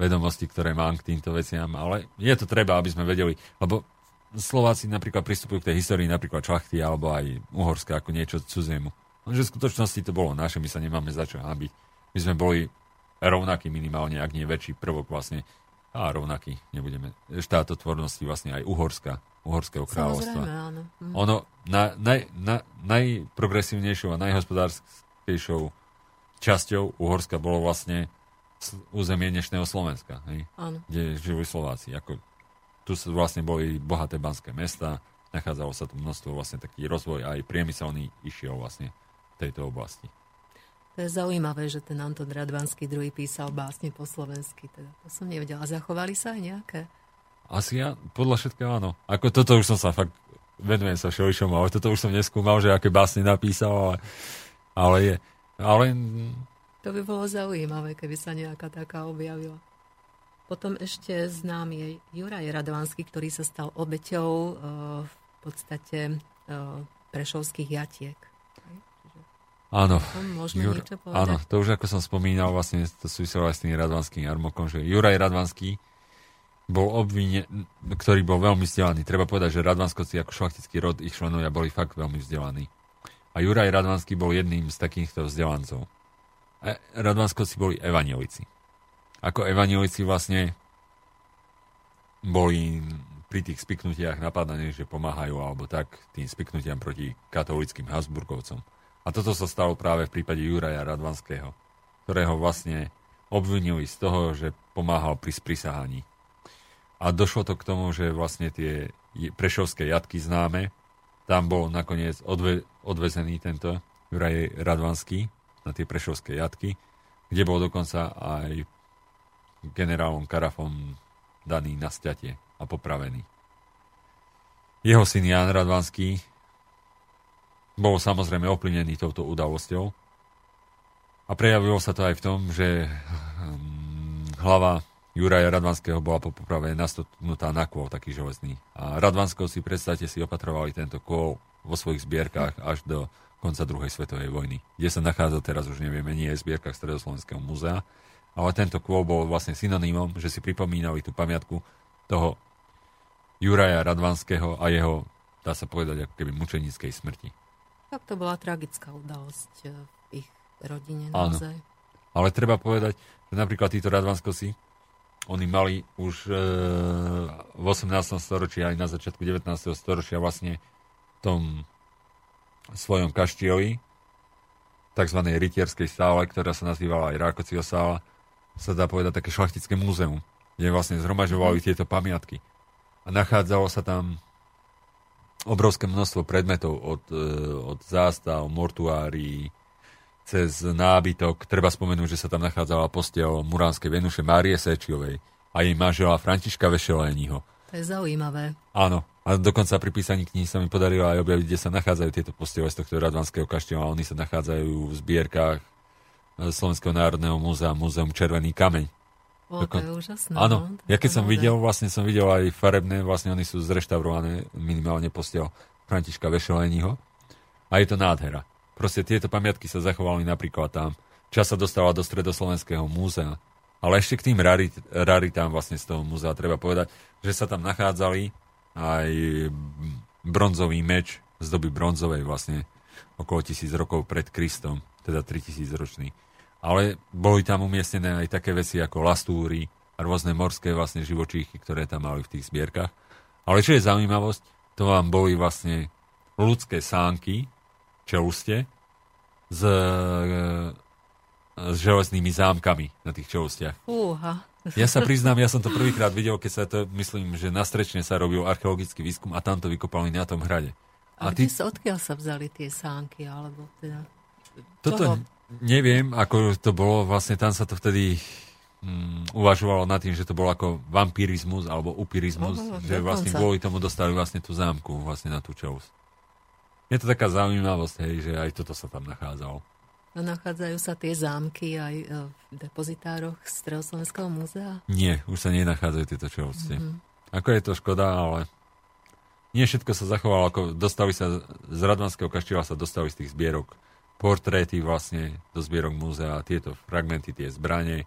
vedomosti, ktoré mám k týmto veciam, ale je to treba, aby sme vedeli, lebo Slováci napríklad pristupujú k tej histórii napríklad Čachty alebo aj Uhorska ako niečo cudziemu. Lenže v skutočnosti to bolo naše, my sa nemáme za čo hábiť. My sme boli rovnaký minimálne, ak nie väčší prvok vlastne a rovnaký, nebudeme, štátotvornosti vlastne aj Uhorska, Uhorského kráľovstva. áno. Hm. Ono na, naj, na, najprogresívnejšou a najhospodárskejšou časťou Uhorska bolo vlastne územie dnešného Slovenska, hej? Áno. kde žili Slováci. Ako, tu vlastne boli bohaté banské mesta, nachádzalo sa tu množstvo vlastne taký rozvoj aj priemyselný išiel vlastne v tejto oblasti. To je zaujímavé, že ten Anton Radvanský druhý písal básne po slovensky. Teda to som nevedela. Zachovali sa aj nejaké? Asi ja, podľa všetkého áno. Ako toto už som sa fakt, venujem sa všeličom, ale toto už som neskúmal, že aké básne napísal, ale, ale je. Ale... To by bolo zaujímavé, keby sa nejaká taká objavila. Potom ešte znám je Juraj Radovanský, ktorý sa stal obeťou uh, v podstate uh, prešovských jatiek. Áno. Jur, áno, to už ako som spomínal, vlastne to súviselo aj s tým Radvanským jarmokom, že Juraj Radvanský bol obvine, ktorý bol veľmi vzdelaný. Treba povedať, že Radvanskovci ako šlachtický rod, ich členovia boli fakt veľmi vzdelaní. A Juraj Radvanský bol jedným z takýchto vzdelancov. A Radvanskovci boli evanielici. Ako evanielici vlastne boli pri tých spiknutiach napadaní, že pomáhajú alebo tak tým spiknutiam proti katolickým Habsburgovcom. A toto sa stalo práve v prípade Juraja Radvanského, ktorého vlastne obvinili z toho, že pomáhal pri sprisahaní. A došlo to k tomu, že vlastne tie prešovské jatky známe, tam bol nakoniec odve, odvezený tento Juraj Radvanský na tie prešovské jatky, kde bol dokonca aj generálom Karafom daný na sťatie a popravený. Jeho syn Jan Radvanský bol samozrejme oplinený touto udalosťou a prejavilo sa to aj v tom, že hm, hlava Juraja Radvanského bola po poprave nastupnutá na kôl taký železný. A Radvanskov si, predstavte si, opatrovali tento kôl vo svojich zbierkach až do konca druhej svetovej vojny. Kde sa nachádza teraz už nevieme, nie je v zbierkach Stredoslovenského múzea, ale tento kôl bol vlastne synonymom, že si pripomínali tú pamiatku toho Juraja Radvanského a jeho, dá sa povedať, ako keby mučenickej smrti. Tak to bola tragická udalosť eh, v ich rodine naozaj. Áno. Ale treba povedať, že napríklad títo Radvanskovci, oni mali už e, v 18. storočí aj na začiatku 19. storočia vlastne v tom svojom kaštielovi, tzv. rytierskej sále, ktorá sa nazývala aj Rákociho sála, sa dá povedať také šlachtické múzeum, kde vlastne zhromažovali mm. tieto pamiatky. A nachádzalo sa tam obrovské množstvo predmetov od, e, od zástav, mortuárií, cez nábytok. Treba spomenúť, že sa tam nachádzala postel Muránskej Venuše Márie Sečiovej a jej manžela Františka Vešeléniho. To je zaujímavé. Áno. A dokonca pri písaní knihy sa mi podarilo aj objaviť, kde sa nachádzajú tieto postele z tohto Radvanského kaštieľa. Oni sa nachádzajú v zbierkach Slovenského národného múzea, Múzeum Červený kameň. O, to je úžasné. Áno, no, ja keď som videl, vlastne som videl aj farebné, vlastne oni sú zreštaurované, minimálne postel Františka Vešeleniho. A je to nádhera. Proste tieto pamiatky sa zachovali napríklad tam. Čas sa dostala do Stredoslovenského múzea. Ale ešte k tým rarit, raritám vlastne z toho múzea treba povedať, že sa tam nachádzali aj bronzový meč z doby bronzovej vlastne okolo tisíc rokov pred Kristom teda 3000 ročný. Ale boli tam umiestnené aj také veci ako lastúry a rôzne morské vlastne živočíchy, ktoré tam mali v tých zbierkach. Ale čo je zaujímavosť, to vám boli vlastne ľudské sánky, čeluste, s, s železnými zámkami na tých čelustiach. Fúha. Ja sa priznám, ja som to prvýkrát videl, keď sa to, myslím, že na Strečne sa robil archeologický výskum a tam to vykopali na tom hrade. A, a ty... sa, odkiaľ sa vzali tie sánky, alebo teda... Toto Čoho? Neviem, ako to bolo, vlastne tam sa to vtedy um, uvažovalo nad tým, že to bolo ako vampirizmus alebo upirizmus, oh, že vlastne kvôli tomu dostali vlastne tú zámku vlastne na tú čelus. Je to taká zaujímavosť, hej, že aj toto sa tam nachádzalo. A nachádzajú sa tie zámky aj e, v depozitároch Stredoslovenského múzea? Nie, už sa nenachádzajú tieto čelustie. Mm-hmm. Ako je to škoda, ale nie všetko sa zachovalo, ako dostali sa z Radvanského kaštieľa sa dostali z tých zbierok portréty vlastne do zbierok múzea, tieto fragmenty, tie zbranie. E,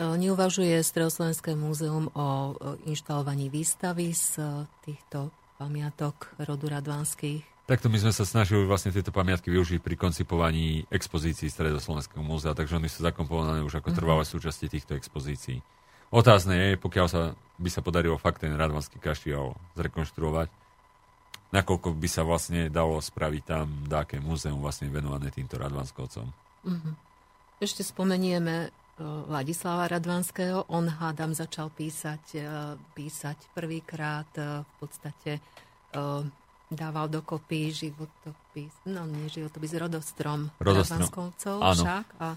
neuvažuje Stredoslovenské múzeum o inštalovaní výstavy z e, týchto pamiatok rodu Radvanských? Takto my sme sa snažili vlastne tieto pamiatky využiť pri koncipovaní expozícií Stredoslovenského múzea, takže oni sú zakomponované už ako mhm. trvalé súčasti týchto expozícií. Otázne je, pokiaľ sa, by sa podarilo fakt ten Radvanský kaštiel zrekonštruovať, nakoľko by sa vlastne dalo spraviť tam dáke múzeum vlastne venované týmto Radvanskovcom. Uh-huh. Ešte spomenieme uh, Ladislava Radvanského. On, hádam, začal písať, uh, písať prvýkrát uh, v podstate dával dokopy životopis, no nie životopis, rodostrom, rodostrom. Radvanskovcov Áno. však. A,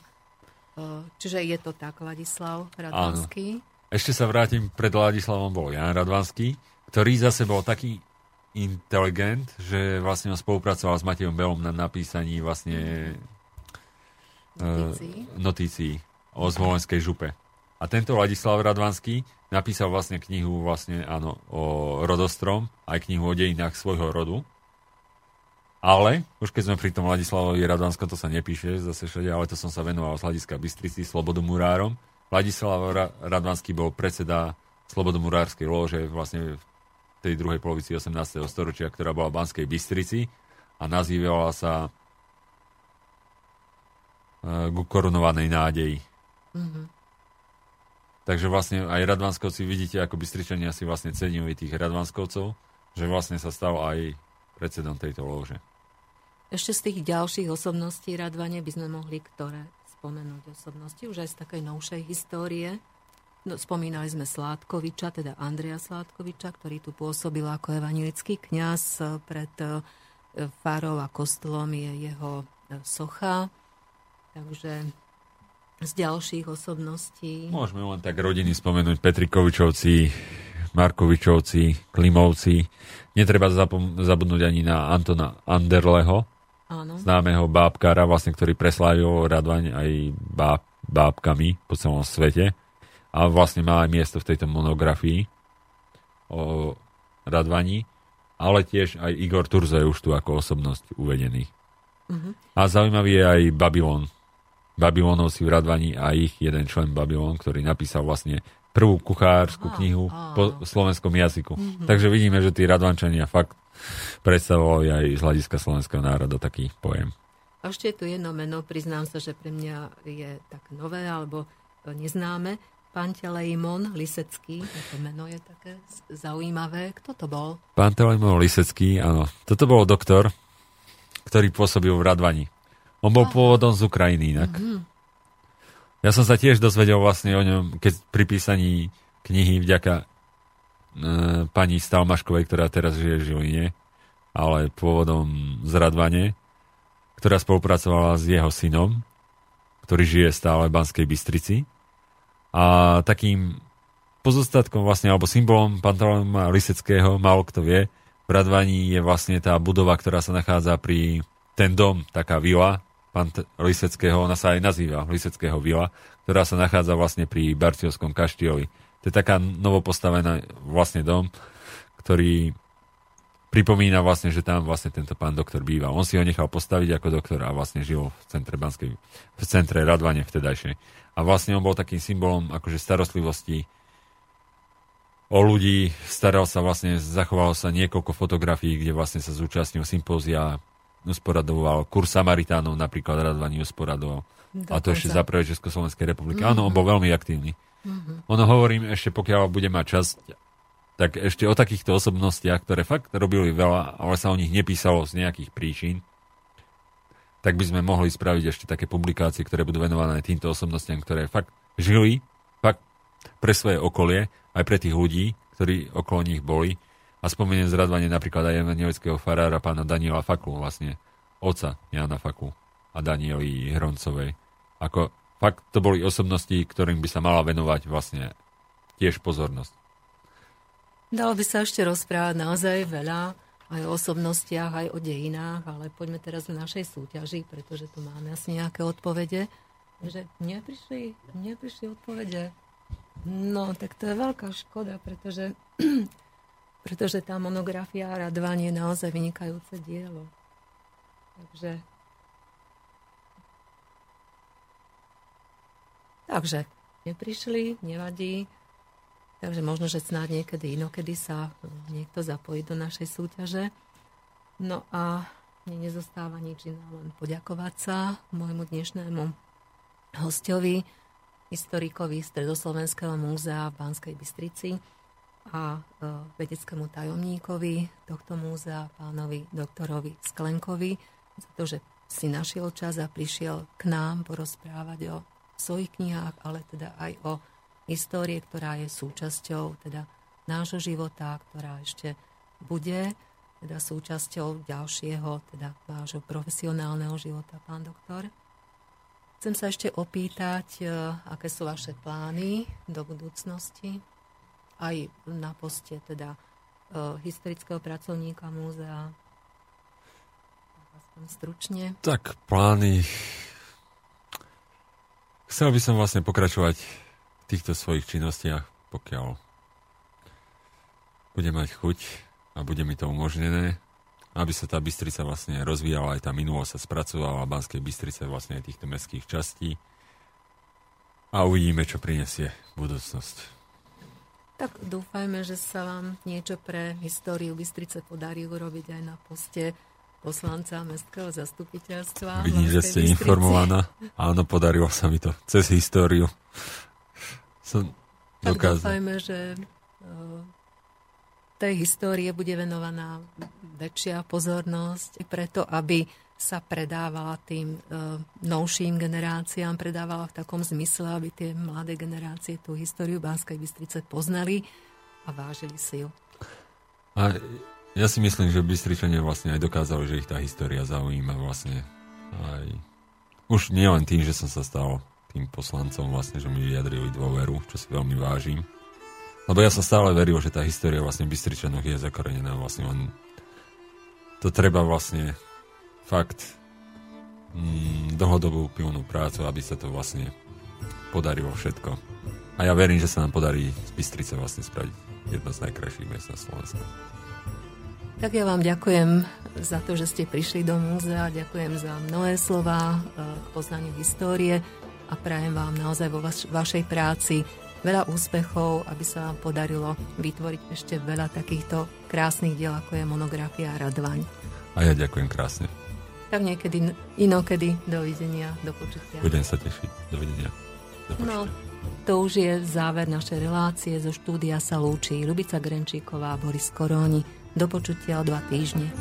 čiže je to tak, Ladislav Radvanský. Áno. Ešte sa vrátim, pred Ladislavom bol Jan Radvanský, ktorý zase bol taký inteligent, že vlastne on spolupracoval s Matejom Belom na napísaní vlastne notícií, uh, notícií o zvolenskej župe. A tento Ladislav Radvanský napísal vlastne knihu vlastne, áno, o rodostrom, aj knihu o dejinách svojho rodu. Ale, už keď sme pri tom Ladislavovi Radvanskom, to sa nepíše zase všade, ale to som sa venoval z hľadiska Bystrici, Slobodu Murárom. Ladislav Radvanský bol predseda slobodomurárskej lože vlastne v tej druhej polovici 18. storočia, ktorá bola v Banskej Bystrici a nazývala sa uh, ku korunovanej nádeji. Mm-hmm. Takže vlastne aj Radvanskovci vidíte, ako Bystričania si vlastne cenili tých Radvanskovcov, že vlastne sa stal aj predsedom tejto lože. Ešte z tých ďalších osobností Radvane by sme mohli ktoré spomenúť osobnosti, už aj z takej novšej histórie. No, spomínali sme Sládkoviča, teda Andreja Sládkoviča, ktorý tu pôsobil ako evanilický kňaz. Pred e, farou a kostolom je jeho e, socha. Takže z ďalších osobností. Môžeme len tak rodiny spomenúť Petrikovičovci, Markovičovci, Klimovci. Netreba zabudnúť ani na Antona Anderleho, Áno. známeho bábkára, vlastne, ktorý preslávil Radvaň aj báb, bábkami po celom svete a vlastne má aj miesto v tejto monografii o Radvani, ale tiež aj Igor Turzo je už tu ako osobnosť uvedený. Uh-huh. A zaujímavý je aj Babylon. Babylonovci v Radvani a ich jeden člen Babylon, ktorý napísal vlastne prvú kuchárskú knihu po slovenskom jazyku. Uh-huh. Takže vidíme, že tí Radvančania fakt predstavovali aj z hľadiska slovenského národa taký pojem. A ešte je tu jedno meno, priznám sa, že pre mňa je tak nové alebo neznáme. Pantelejmon Lisecký, to meno je také zaujímavé. Kto to bol? Pantelejmon Lisecký, áno. Toto bol doktor, ktorý pôsobil v Radvani. On bol Aha. pôvodom z Ukrajiny inak. Mm-hmm. Ja som sa tiež dozvedel vlastne o ňom, keď pri písaní knihy vďaka e, pani Stalmaškovej, ktorá teraz žije v Žiline, ale pôvodom z Radvane, ktorá spolupracovala s jeho synom, ktorý žije stále v Banskej Bystrici a takým pozostatkom vlastne, alebo symbolom Pantalóna Liseckého, málo kto vie, v Radvaní je vlastne tá budova, ktorá sa nachádza pri ten dom, taká vila Pant- Liseckého, ona sa aj nazýva Liseckého vila, ktorá sa nachádza vlastne pri Barciovskom kaštieli. To je taká novopostavená vlastne dom, ktorý pripomína vlastne, že tam vlastne tento pán doktor býval. On si ho nechal postaviť ako doktor a vlastne žil v centre Banskej, v centre Radvane vtedajšej. A vlastne on bol takým symbolom akože starostlivosti o ľudí, staral sa vlastne, zachovalo sa niekoľko fotografií, kde vlastne sa zúčastnil sympózia, usporadoval kurz Samaritánov, napríklad Radvani usporadoval. A to ešte za prvé Československej republiky. Mm-hmm. Áno, on bol veľmi aktívny. Mm-hmm. Ono hovorím ešte, pokiaľ bude mať čas, tak ešte o takýchto osobnostiach, ktoré fakt robili veľa, ale sa o nich nepísalo z nejakých príčin, tak by sme mohli spraviť ešte také publikácie, ktoré budú venované týmto osobnostiam, ktoré fakt žili fakt pre svoje okolie, aj pre tých ľudí, ktorí okolo nich boli. A spomeniem zradvanie napríklad aj evangelického farára pána Daniela Faklu, vlastne oca Jana Faklu a Danieli Hroncovej. Ako fakt to boli osobnosti, ktorým by sa mala venovať vlastne tiež pozornosť. Dalo by sa ešte rozprávať naozaj veľa aj o osobnostiach, aj o dejinách, ale poďme teraz v našej súťaži, pretože tu máme asi nejaké odpovede. Že neprišli, neprišli odpovede. No, tak to je veľká škoda, pretože, pretože tá monografia Radvan je naozaj vynikajúce dielo. Takže Takže neprišli, nevadí. Takže možno, že snáď niekedy inokedy sa niekto zapojí do našej súťaže. No a mne nezostáva nič iné, len poďakovať sa môjmu dnešnému hostovi, historikovi Stredoslovenského múzea v Banskej Bystrici a e, vedeckému tajomníkovi tohto múzea, pánovi doktorovi Sklenkovi, za to, že si našiel čas a prišiel k nám porozprávať o svojich knihách, ale teda aj o histórie, ktorá je súčasťou teda nášho života, ktorá ešte bude teda súčasťou ďalšieho, teda vášho profesionálneho života, pán doktor. Chcem sa ešte opýtať, e, aké sú vaše plány do budúcnosti, aj na poste teda e, historického pracovníka múzea. Aspoň stručne. Tak, plány... Chcel by som vlastne pokračovať týchto svojich činnostiach, pokiaľ bude mať chuť a bude mi to umožnené, aby sa tá Bystrica vlastne rozvíjala, aj tá minulosť sa spracovala, Banskej Bystrice vlastne aj týchto mestských častí a uvidíme, čo prinesie budúcnosť. Tak dúfajme, že sa vám niečo pre históriu Bystrice podarí urobiť aj na poste poslanca mestského zastupiteľstva. Vidím, že ste Bystrici. informovaná. Áno, podarilo sa mi to cez históriu. Som tak dokázal. dúfajme, že uh, tej histórie bude venovaná väčšia pozornosť preto, aby sa predávala tým uh, novším generáciám, predávala v takom zmysle, aby tie mladé generácie tú históriu Banskej Bystrice poznali a vážili si ju. A ja si myslím, že Bystričania vlastne aj dokázali, že ich tá história zaujíma vlastne aj už nie len tým, že som sa stal tým poslancom vlastne, že mi vyjadrili dôveru, čo si veľmi vážim. Lebo ja som stále veril, že tá história vlastne Bystričanov je zakorenená vlastne len to treba vlastne fakt mm, dlhodobú pilnú prácu, aby sa to vlastne podarilo všetko. A ja verím, že sa nám podarí z Bystrice vlastne spraviť jedno z najkrajších miest na Slovensku. Tak ja vám ďakujem za to, že ste prišli do múzea, ďakujem za mnohé slova e, k poznaniu histórie a prajem vám naozaj vo vaš- vašej práci veľa úspechov, aby sa vám podarilo vytvoriť ešte veľa takýchto krásnych diel, ako je monografia Radvaň. A ja ďakujem krásne. Tak niekedy, inokedy, dovidenia, do počutia. Budem sa tešiť, dovidenia. Do no, to už je záver našej relácie. Zo štúdia sa lúči Lubica Grenčíková a Boris Koróni. Do počutia o dva týždne.